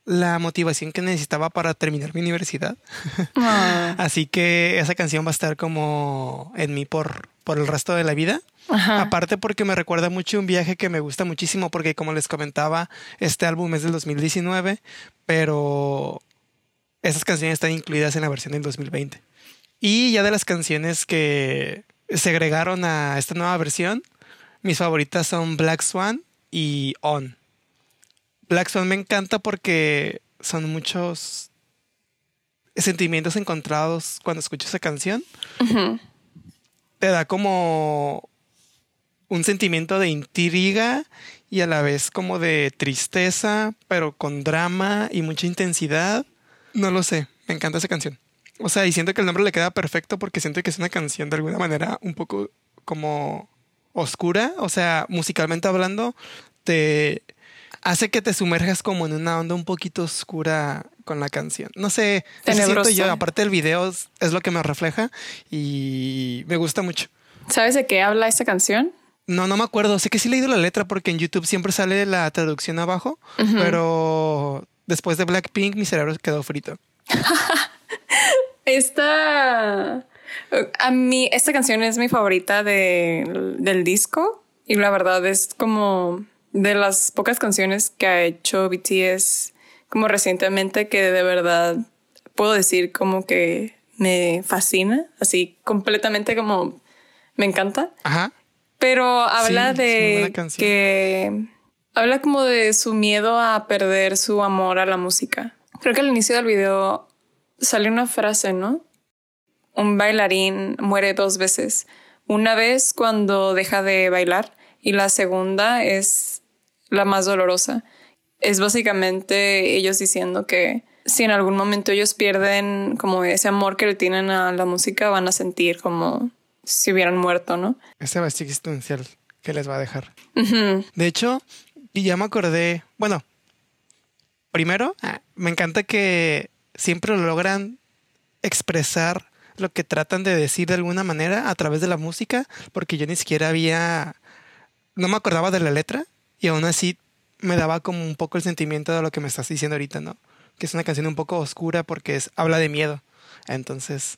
la motivación que necesitaba para terminar mi universidad. Ah, Así que esa canción va a estar como en mí por, por el resto de la vida. Ajá. Aparte porque me recuerda mucho un viaje que me gusta muchísimo porque como les comentaba, este álbum es del 2019, pero esas canciones están incluidas en la versión del 2020. Y ya de las canciones que se agregaron a esta nueva versión, mis favoritas son Black Swan y On. Black Swan me encanta porque son muchos sentimientos encontrados cuando escucho esa canción. Te da como un sentimiento de intriga y a la vez como de tristeza, pero con drama y mucha intensidad. No lo sé, me encanta esa canción. O sea, y siento que el nombre le queda perfecto porque siento que es una canción de alguna manera un poco como oscura. O sea, musicalmente hablando, te hace que te sumerjas como en una onda un poquito oscura con la canción. No sé, siento yo. Aparte del video es lo que me refleja y me gusta mucho. ¿Sabes de qué habla esta canción? No, no me acuerdo. Sé que sí he leído la letra porque en YouTube siempre sale la traducción abajo, pero después de Blackpink mi cerebro quedó frito. esta... A mí, esta canción es mi favorita del disco y la verdad es como de las pocas canciones que ha hecho BTS como recientemente que de verdad puedo decir como que me fascina, así completamente como me encanta. Ajá. Pero habla de que habla como de su miedo a perder su amor a la música. Creo que al inicio del video sale una frase, ¿no? Un bailarín muere dos veces. Una vez cuando deja de bailar y la segunda es la más dolorosa. Es básicamente ellos diciendo que si en algún momento ellos pierden como ese amor que le tienen a la música, van a sentir como si hubieran muerto, ¿no? Ese vacío existencial que les va a dejar. De hecho, y ya me acordé, bueno, primero, ah, me encanta que siempre lo logran expresar lo que tratan de decir de alguna manera a través de la música, porque yo ni siquiera había, no me acordaba de la letra y aún así me daba como un poco el sentimiento de lo que me estás diciendo ahorita, ¿no? Que es una canción un poco oscura porque es, habla de miedo. Entonces,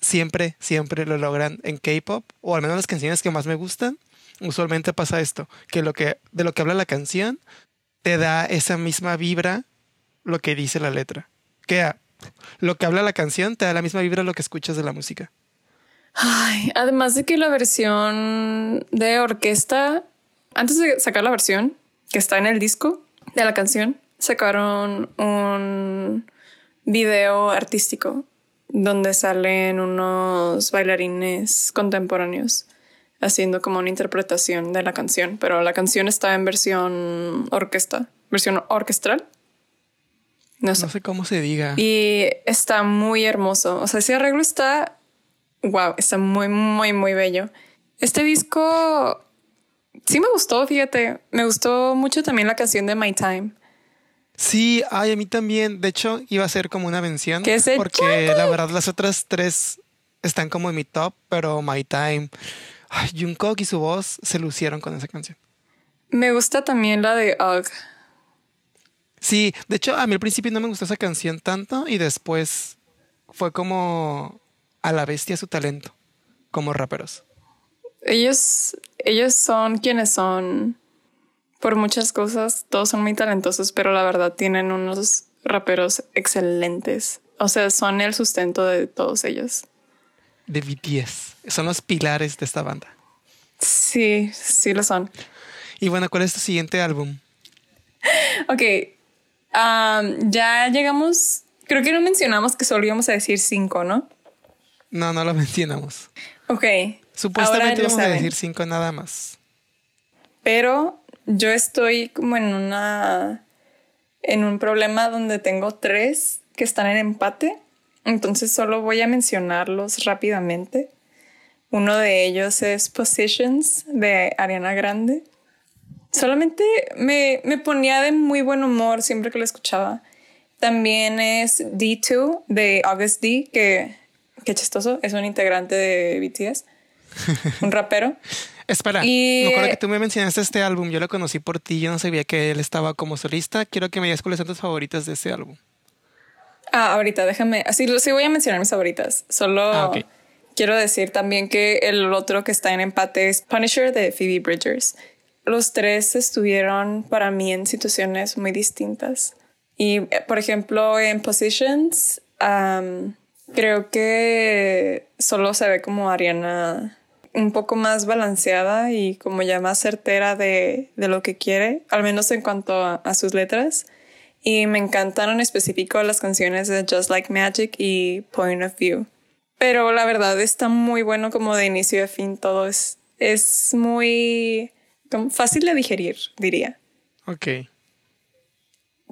siempre, siempre lo logran en K-pop, o al menos las canciones que más me gustan, usualmente pasa esto, que lo que de lo que habla la canción te da esa misma vibra lo que dice la letra. Que lo que habla la canción te da la misma vibra lo que escuchas de la música. Ay, además de que la versión de orquesta, antes de sacar la versión que está en el disco de la canción, sacaron un video artístico donde salen unos bailarines contemporáneos haciendo como una interpretación de la canción, pero la canción está en versión orquesta, versión orquestral. No sé. no sé. cómo se diga. Y está muy hermoso. O sea, ese arreglo está, wow, está muy, muy, muy bello. Este disco sí me gustó, fíjate. Me gustó mucho también la canción de My Time. Sí, ay, a mí también. De hecho, iba a ser como una mención. Porque la verdad, las otras tres están como en mi top, pero My Time. Ay, Jungkook y su voz se lucieron con esa canción. Me gusta también la de Ugg. Sí, de hecho, a mí al principio no me gustó esa canción tanto y después fue como a la bestia su talento como raperos. Ellos, ellos son quienes son por muchas cosas. Todos son muy talentosos, pero la verdad tienen unos raperos excelentes. O sea, son el sustento de todos ellos. De BTS. Son los pilares de esta banda. Sí, sí lo son. Y bueno, ¿cuál es tu siguiente álbum? ok. Ya llegamos. Creo que no mencionamos que solo íbamos a decir cinco, ¿no? No, no lo mencionamos. Ok. Supuestamente íbamos a decir cinco nada más. Pero yo estoy como en una en un problema donde tengo tres que están en empate, entonces solo voy a mencionarlos rápidamente. Uno de ellos es Positions de Ariana Grande. Solamente me, me ponía de muy buen humor siempre que lo escuchaba. También es D2 de August D, que, qué chistoso, es un integrante de BTS, un rapero. Espera, me acuerdo que tú me mencionaste este álbum, yo lo conocí por ti, yo no sabía que él estaba como solista. Quiero que me digas cuáles son tus favoritas de ese álbum. Ah, ahorita, déjame. Así sí voy a mencionar mis favoritas. Solo ah, quiero decir también que el otro que está en empate es Punisher de Phoebe Bridgers. Los tres estuvieron para mí en situaciones muy distintas. Y, eh, por ejemplo, en Positions, creo que solo se ve como Ariana un poco más balanceada y como ya más certera de, lo que quiere, al menos en cuanto a, sus letras. Y me encantaron en específico las canciones de Just Like Magic y Point of View. Pero la verdad está muy bueno como de inicio a fin todo. Es, es muy fácil de digerir, diría. Ok.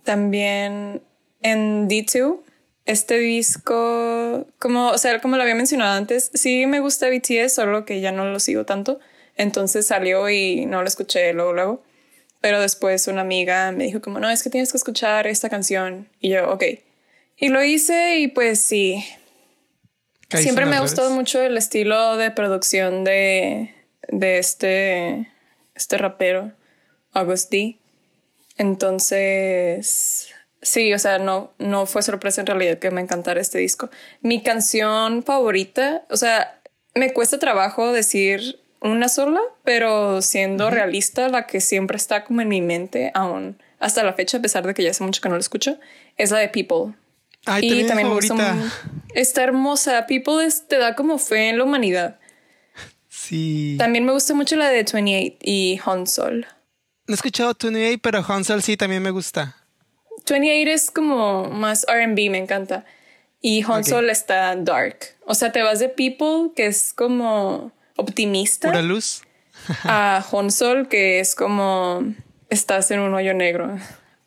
También en D2 este disco, como, o sea, como lo había mencionado antes, sí me gusta BTS, solo que ya no lo sigo tanto. Entonces salió y no lo escuché luego, luego. Pero después una amiga me dijo como, no, es que tienes que escuchar esta canción. Y yo, ok. Y lo hice y pues sí. Siempre me ha gustado mucho el estilo de producción de, de este, este rapero, August D. Entonces, sí, o sea, no, no fue sorpresa en realidad que me encantara este disco. Mi canción favorita, o sea, me cuesta trabajo decir una sola, pero siendo realista, la que siempre está como en mi mente aún hasta la fecha, a pesar de que ya hace mucho que no la escucho, es la de People. y también me gusta Está hermosa. People te da como fe en la humanidad. Sí. También me gusta mucho la de 28 y Hansol. No he escuchado 28, pero Hansol sí también me gusta. 28 es como más RB, me encanta. Y Hansol está dark. O sea, te vas de People, que es como optimista. Pura luz. a Hansol, que es como estás en un hoyo negro.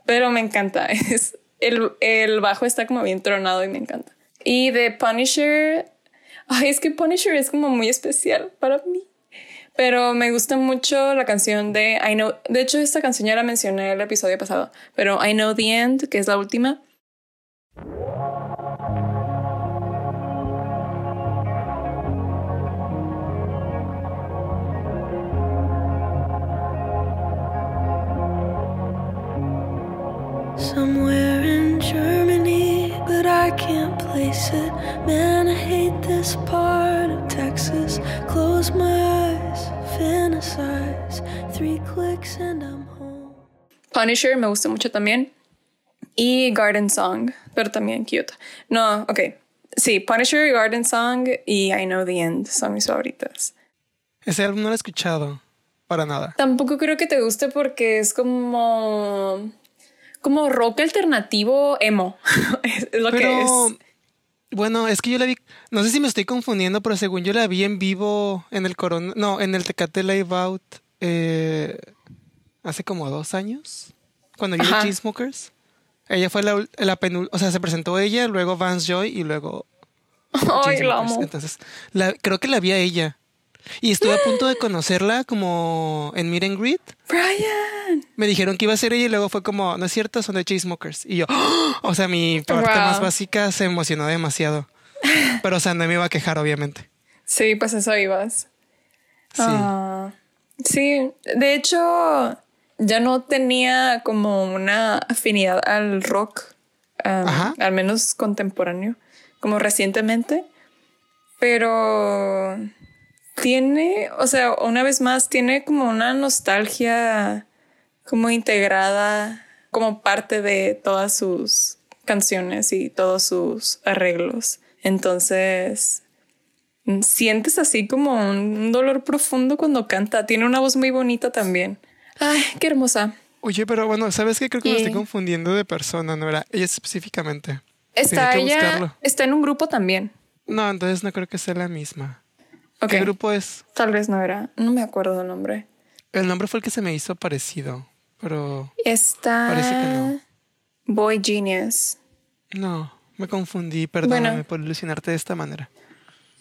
Pero me encanta. Es, el, el bajo está como bien tronado y me encanta. Y de Punisher, ay, es que Punisher es como muy especial para mí. Pero me gusta mucho la canción de I Know. De hecho, esta canción ya la mencioné en el episodio pasado, pero I Know the End, que es la última. Somewhere but I can't place it. Man, this part of Texas. Close my eyes, fantasize. Three clicks and I'm home. Punisher me gusta mucho también. Y Garden Song, pero también cute. No, ok. Sí, Punisher, Garden Song y I Know the End son mis favoritas. Ese álbum no lo he escuchado para nada. Tampoco creo que te guste porque es como como rock alternativo emo. es lo que es. Bueno, es que yo la vi, no sé si me estoy confundiendo, pero según yo la vi en vivo en el Corona, no, en el Tecate Live Out eh, hace como dos años, cuando vi Cheesemokers. Ella fue la, la penul, o sea, se presentó ella, luego Vance Joy y luego. Ay, la amo. Entonces, la, creo que la vi a ella. Y estuve a punto de conocerla como en Meet and Greet. Brian. Me dijeron que iba a ser ella y luego fue como, no es cierto, son de Smokers. Y yo, o sea, mi parte más básica se emocionó demasiado. Pero, o sea, no me iba a quejar, obviamente. Sí, pues eso ibas. Sí. Ah, sí, de hecho, ya no tenía como una afinidad al rock, um, al menos contemporáneo, como recientemente. Pero tiene, o sea, una vez más, tiene como una nostalgia como integrada como parte de todas sus canciones y todos sus arreglos. Entonces, sientes así como un dolor profundo cuando canta. Tiene una voz muy bonita también. Ay, qué hermosa. Oye, pero bueno, ¿sabes qué? Creo que me estoy confundiendo de persona, ¿no era? Ella específicamente. Está ella, está en un grupo también. No, entonces no creo que sea la misma. ¿Qué grupo es? Tal vez no era. No me acuerdo el nombre. El nombre fue el que se me hizo parecido, pero. Está. Parece que no. Boy Genius. No, me confundí. Perdóname por ilusionarte de esta manera.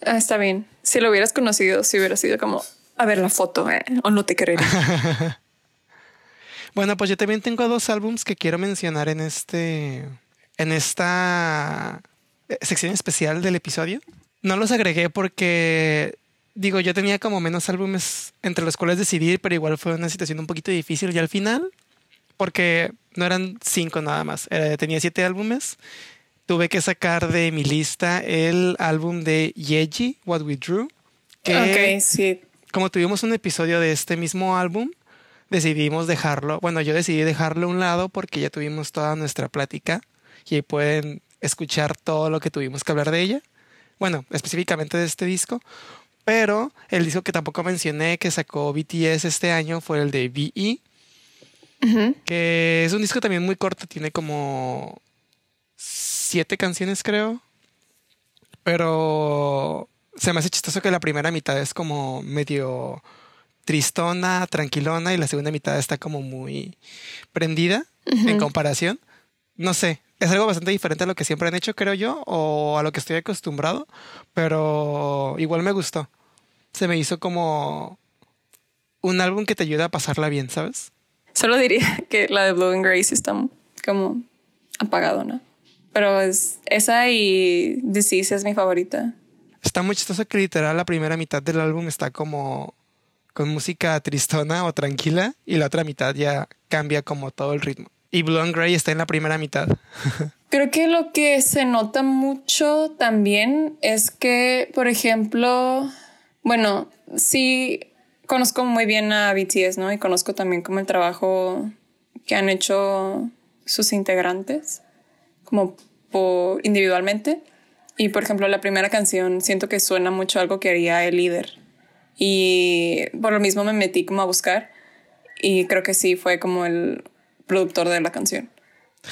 Ah, está bien. Si lo hubieras conocido, si hubiera sido como a ver la foto eh, o no te querería. bueno, pues yo también tengo dos álbums que quiero mencionar en este. En esta eh, sección especial del episodio. No los agregué porque digo, yo tenía como menos álbumes entre los cuales decidir, pero igual fue una situación un poquito difícil y al final, porque no eran cinco nada más, tenía siete álbumes, tuve que sacar de mi lista el álbum de Yeji, What We Drew, que sí. como tuvimos un episodio de este mismo álbum, decidimos dejarlo, bueno, yo decidí dejarlo a un lado porque ya tuvimos toda nuestra plática y ahí pueden escuchar todo lo que tuvimos que hablar de ella. Bueno, específicamente de este disco, pero el disco que tampoco mencioné que sacó BTS este año fue el de VE, que es un disco también muy corto, tiene como siete canciones creo, pero se me hace chistoso que la primera mitad es como medio tristona, tranquilona y la segunda mitad está como muy prendida en comparación. No sé, es algo bastante diferente a lo que siempre han hecho, creo yo, o a lo que estoy acostumbrado, pero igual me gustó. Se me hizo como un álbum que te ayuda a pasarla bien, ¿sabes? Solo diría que la de Blue and Grace está como apagado, ¿no? Pero es esa y Disease es mi favorita. Está muy chistoso que literal la primera mitad del álbum está como con música tristona o tranquila y la otra mitad ya cambia como todo el ritmo. Y Blue and Grey está en la primera mitad. Creo que lo que se nota mucho también es que, por ejemplo, bueno, sí conozco muy bien a BTS, ¿no? Y conozco también como el trabajo que han hecho sus integrantes, como individualmente. Y por ejemplo, la primera canción siento que suena mucho algo que haría el líder. Y por lo mismo me metí como a buscar y creo que sí fue como el productor de la canción.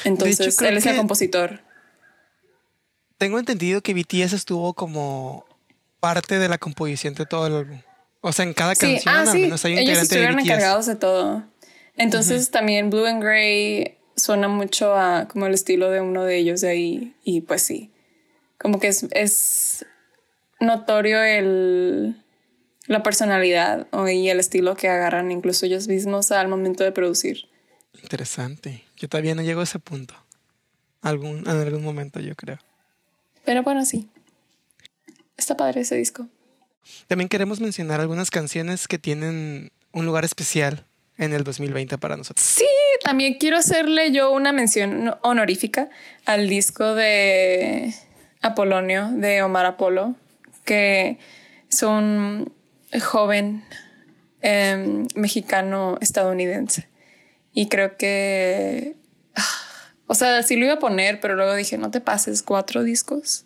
Entonces, él es el compositor. Tengo entendido que BTS estuvo como parte de la composición de todo el álbum. O sea, en cada canción ah, al menos hay un Ellos estuvieron de BTS. encargados de todo. Entonces también Blue and Grey suena mucho a como el estilo de uno de ellos de ahí. Y pues sí, como que es, es notorio el, la personalidad y el estilo que agarran incluso ellos mismos al momento de producir. Interesante. Yo todavía no llego a ese punto. Algún, en algún momento, yo creo. Pero bueno, sí. Está padre ese disco. También queremos mencionar algunas canciones que tienen un lugar especial en el 2020 para nosotros. Sí, también quiero hacerle yo una mención honorífica al disco de Apolonio de Omar Apolo, que es un joven em, mexicano estadounidense. Y creo que, ah, o sea, sí lo iba a poner, pero luego dije, no te pases cuatro discos.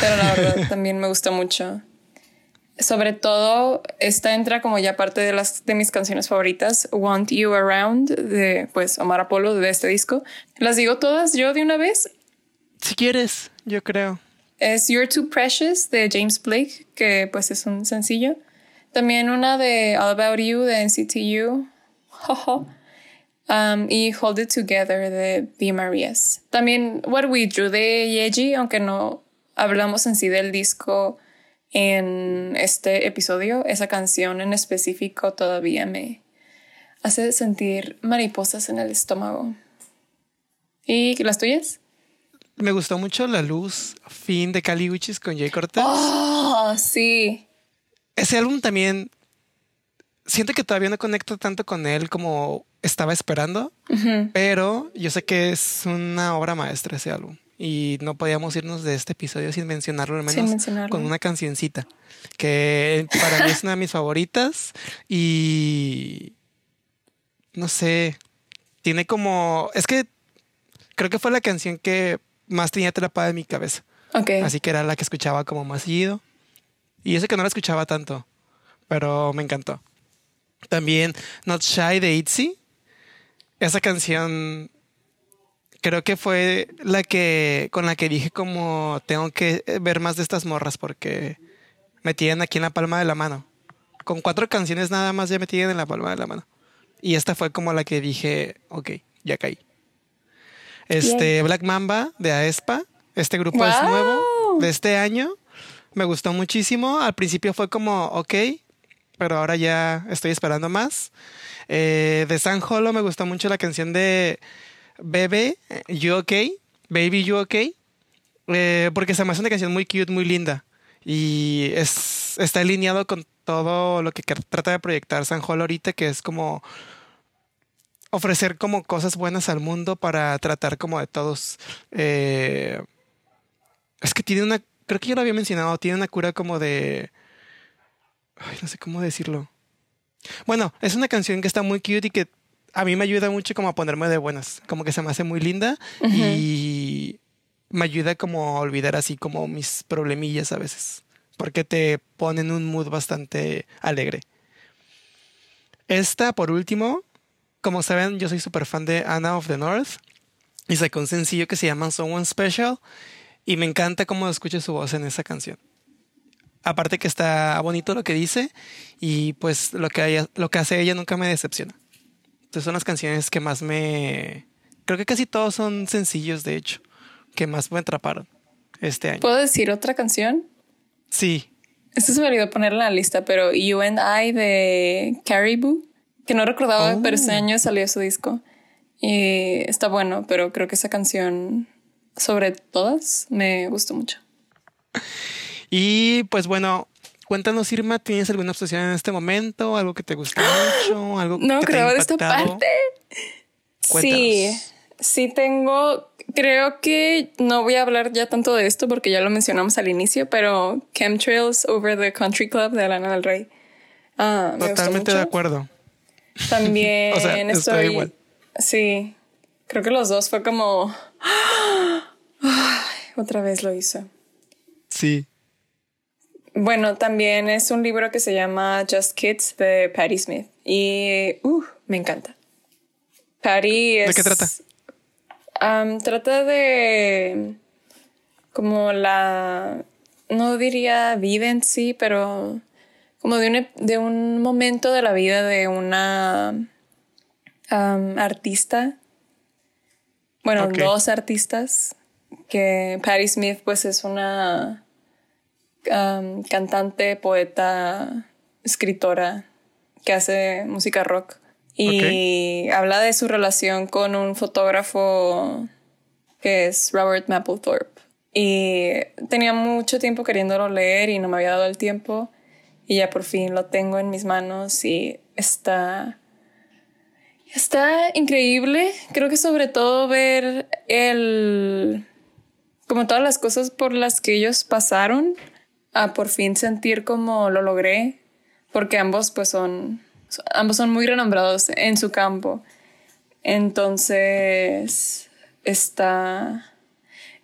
Pero la verdad también me gustó mucho. Sobre todo, esta entra como ya parte de las de mis canciones favoritas, Want You Around, de pues Omar Apolo, de este disco. Las digo todas yo de una vez. Si quieres, yo creo. Es You're Too Precious de James Blake, que pues es un sencillo. También una de All About You de NCTU. Jojo. Um, y Hold It Together de The Marías. También What We Drew de Yeji, aunque no hablamos en sí del disco en este episodio, esa canción en específico todavía me hace sentir mariposas en el estómago. ¿Y las tuyas? Me gustó mucho La Luz, fin de Cali Uchis con Jay Cortez. Oh, sí. Ese álbum también siento que todavía no conecto tanto con él como estaba esperando, pero yo sé que es una obra maestra ese álbum y no podíamos irnos de este episodio sin mencionarlo al Sin menos mencionarlo. con una cancioncita que para mí es una de mis favoritas y no sé, tiene como es que creo que fue la canción que más tenía atrapada en mi cabeza. Ok. Así que era la que escuchaba como más seguido. Y eso que no la escuchaba tanto, pero me encantó. También Not Shy de ITZY. Esa canción creo que fue la que con la que dije como tengo que ver más de estas morras porque me tienen aquí en la palma de la mano. Con cuatro canciones nada más ya me tienen en la palma de la mano. Y esta fue como la que dije, ok, ya caí. Este Black Mamba de Aespa. Este grupo es nuevo de este año. Me gustó muchísimo. Al principio fue como, ok, pero ahora ya estoy esperando más. Eh, de San Holo me gustó mucho la canción de Bebe, You OK, Baby You OK, eh, porque se me hace una canción muy cute, muy linda. Y es, está alineado con todo lo que trata de proyectar San Holo ahorita, que es como ofrecer como cosas buenas al mundo para tratar como de todos. eh, es que tiene una, creo que ya lo había mencionado, tiene una cura como de... Ay, no sé cómo decirlo. Bueno, es una canción que está muy cute y que a mí me ayuda mucho como a ponerme de buenas. Como que se me hace muy linda y me ayuda como a olvidar así como mis problemillas a veces. Porque te pone en un mood bastante alegre. Esta, por último, como saben, yo soy súper fan de Anna of the North y sacó un sencillo que se llama Someone Special y me encanta cómo escucho su voz en esa canción. Aparte que está bonito lo que dice y pues lo que, lo que hace ella nunca me decepciona. Entonces son las canciones que más me... Creo que casi todos son sencillos, de hecho. que más me atraparon este año. ¿Puedo decir otra canción? Sí. Esto se me olvidó ponerla en la lista, pero You and I de Caribou, que no recordaba, pero este Oh. año salió su disco. Y está bueno, pero creo que esa canción, sobre todas, me gustó mucho. Y pues bueno, cuéntanos, Irma, ¿tienes alguna obsesión en este momento? ¿Algo que te gusta mucho? ¿Algo No que te creo haya de esta impactado? parte. Sí, Cuéntanos. sí tengo. Creo que no voy a hablar ya tanto de esto porque ya lo mencionamos al inicio, pero Chemtrails Over the Country Club de Lana del Rey. Ah, me Totalmente de acuerdo. También O sea, estoy estoy. igual. Sí, creo que los dos fue como. Otra vez lo hizo. Sí. Bueno, también es un libro que se llama Just Kids de Patti Smith y uh, me encanta. Patti es. ¿De qué trata? Am, trata de como la no diría vida en sí, pero como de un, de un momento de la vida de una am, artista. Bueno, dos artistas. Que Patti Smith, pues, es una cantante, poeta, escritora que hace música rock. Y habla de su relación con un fotógrafo que es Robert Mapplethorpe. Y tenía mucho tiempo queriéndolo leer y no me había dado el tiempo. Y ya por fin lo tengo en mis manos y está... Está increíble. Creo que sobre todo ver el... Como todas las cosas por las que ellos pasaron, a por fin sentir como lo logré. Porque ambos pues son... Ambos son muy renombrados en su campo. Entonces... Está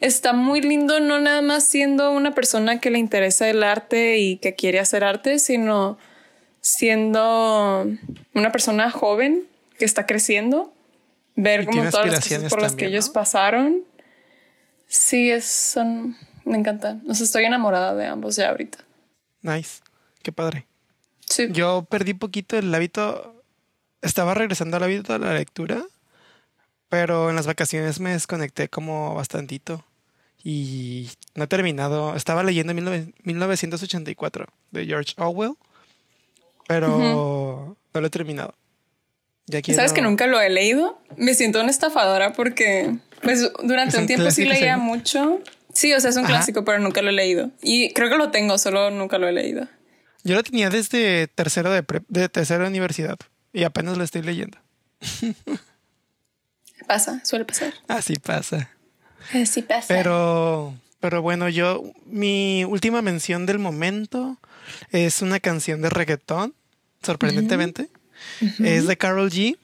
está muy lindo no nada más siendo una persona que le interesa el arte y que quiere hacer arte, sino siendo una persona joven que está creciendo, ver como todas las cosas por las también, que ellos ¿no? pasaron. Sí, es, son, me encanta. O sea, estoy enamorada de ambos ya ahorita. Nice. Qué padre. Sí. Yo perdí poquito el hábito. Estaba regresando al hábito de la lectura, pero en las vacaciones me desconecté como bastantito y no he terminado. Estaba leyendo 19 1984 de George Orwell, pero no lo he terminado. Ya quiero- ¿Sabes que nunca lo he leído? Me siento una estafadora porque, pues, durante Es un tiempo sí leía mucho. Sí, o sea, es un Ajá. clásico, pero nunca lo he leído. Y creo que lo tengo, solo nunca lo he leído. Yo lo tenía desde tercero de, prep- de tercero de universidad y apenas lo estoy leyendo. Pasa, suele pasar. Así pasa. Sí pasa. Pero, pero bueno, yo, mi última mención del momento es una canción de reggaetón, sorprendentemente. Es de Carol G.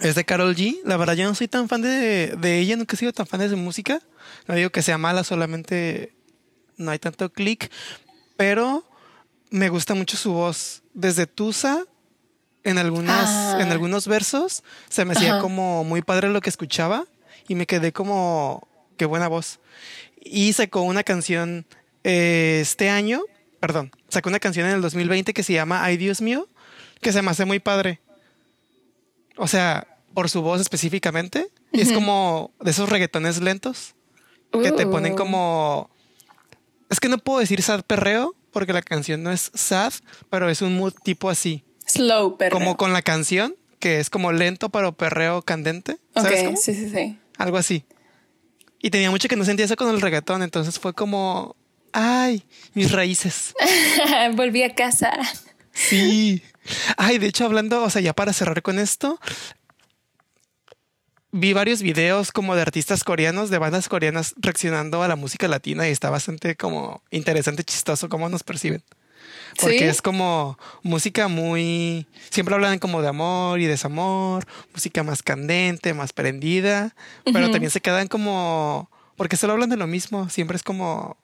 Es de Carol G. La verdad, yo no soy tan fan de, de ella, nunca he sido tan fan de su música. No digo que sea mala, solamente no hay tanto click. Pero me gusta mucho su voz. Desde Tusa, en, algunas, Ah. en algunos versos, se me hacía Ajá. como muy padre lo que escuchaba y me quedé como, qué buena voz. Y sacó una canción eh, este año, perdón, sacó una canción en el 2020 que se llama Ay Dios mío, que se me hace muy padre. O sea, por su voz específicamente, y es como de esos reggaetones lentos que te ponen Uh. como... Es que no puedo decir sad perreo porque la canción no es sad, pero es un mood tipo así, Slow, pero. como con la canción, que es como lento pero perreo candente. ¿Sabes Ok, cómo? sí, sí, sí. Algo así. Y tenía mucho que no sentía eso con el reggaetón, entonces fue como, ay, mis raíces. Volví a casa. Sí. Ay, de hecho, hablando, o sea, ya para cerrar con esto, vi varios videos como de artistas coreanos, de bandas coreanas reaccionando a la música latina y está bastante como interesante, chistoso cómo nos perciben. Porque ¿Sí? es como música muy... Siempre hablan como de amor y desamor, música más candente, más prendida, pero también se quedan como... Porque solo hablan de lo mismo, siempre es como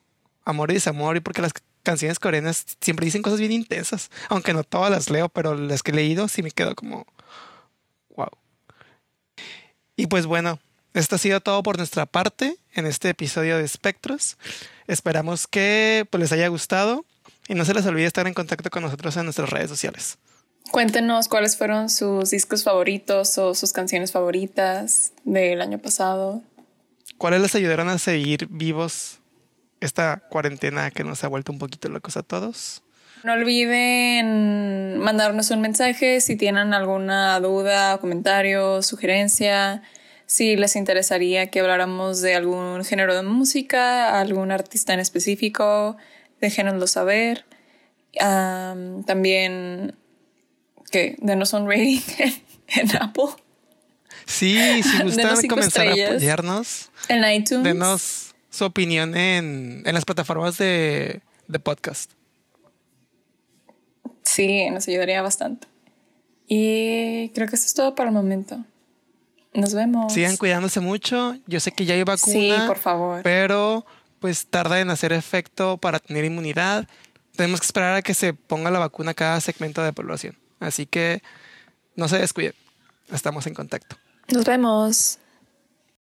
amor y desamor y porque las canciones coreanas siempre dicen cosas bien intensas, aunque no todas las leo, pero las que he leído sí me quedo como... Wow. Y pues bueno, esto ha sido todo por nuestra parte en este episodio de Espectros. Esperamos que pues, les haya gustado y no se les olvide estar en contacto con nosotros en nuestras redes sociales. Cuéntenos cuáles fueron sus discos favoritos o sus canciones favoritas del año pasado. ¿cuáles les ayudaron a seguir vivos esta cuarentena que nos ha vuelto un poquito locos a todos? No olviden mandarnos un mensaje si tienen alguna duda, comentario, sugerencia, si les interesaría que habláramos de algún género de música, algún artista en específico, déjenoslo saber. también que denos un rating en, Apple. Sí, si gustan comenzar a apoyarnos, en iTunes. Denos su opinión en, en las plataformas de, de podcast. Sí, nos ayudaría bastante. Y creo que eso es todo para el momento. Nos vemos. Sigan cuidándose mucho. Yo sé que ya hay vacuna. Sí, por favor. Pero pues tarda en hacer efecto para tener inmunidad. Tenemos que esperar a que se ponga la vacuna cada segmento de población. Así que no se descuiden. Estamos en contacto. Nos vemos.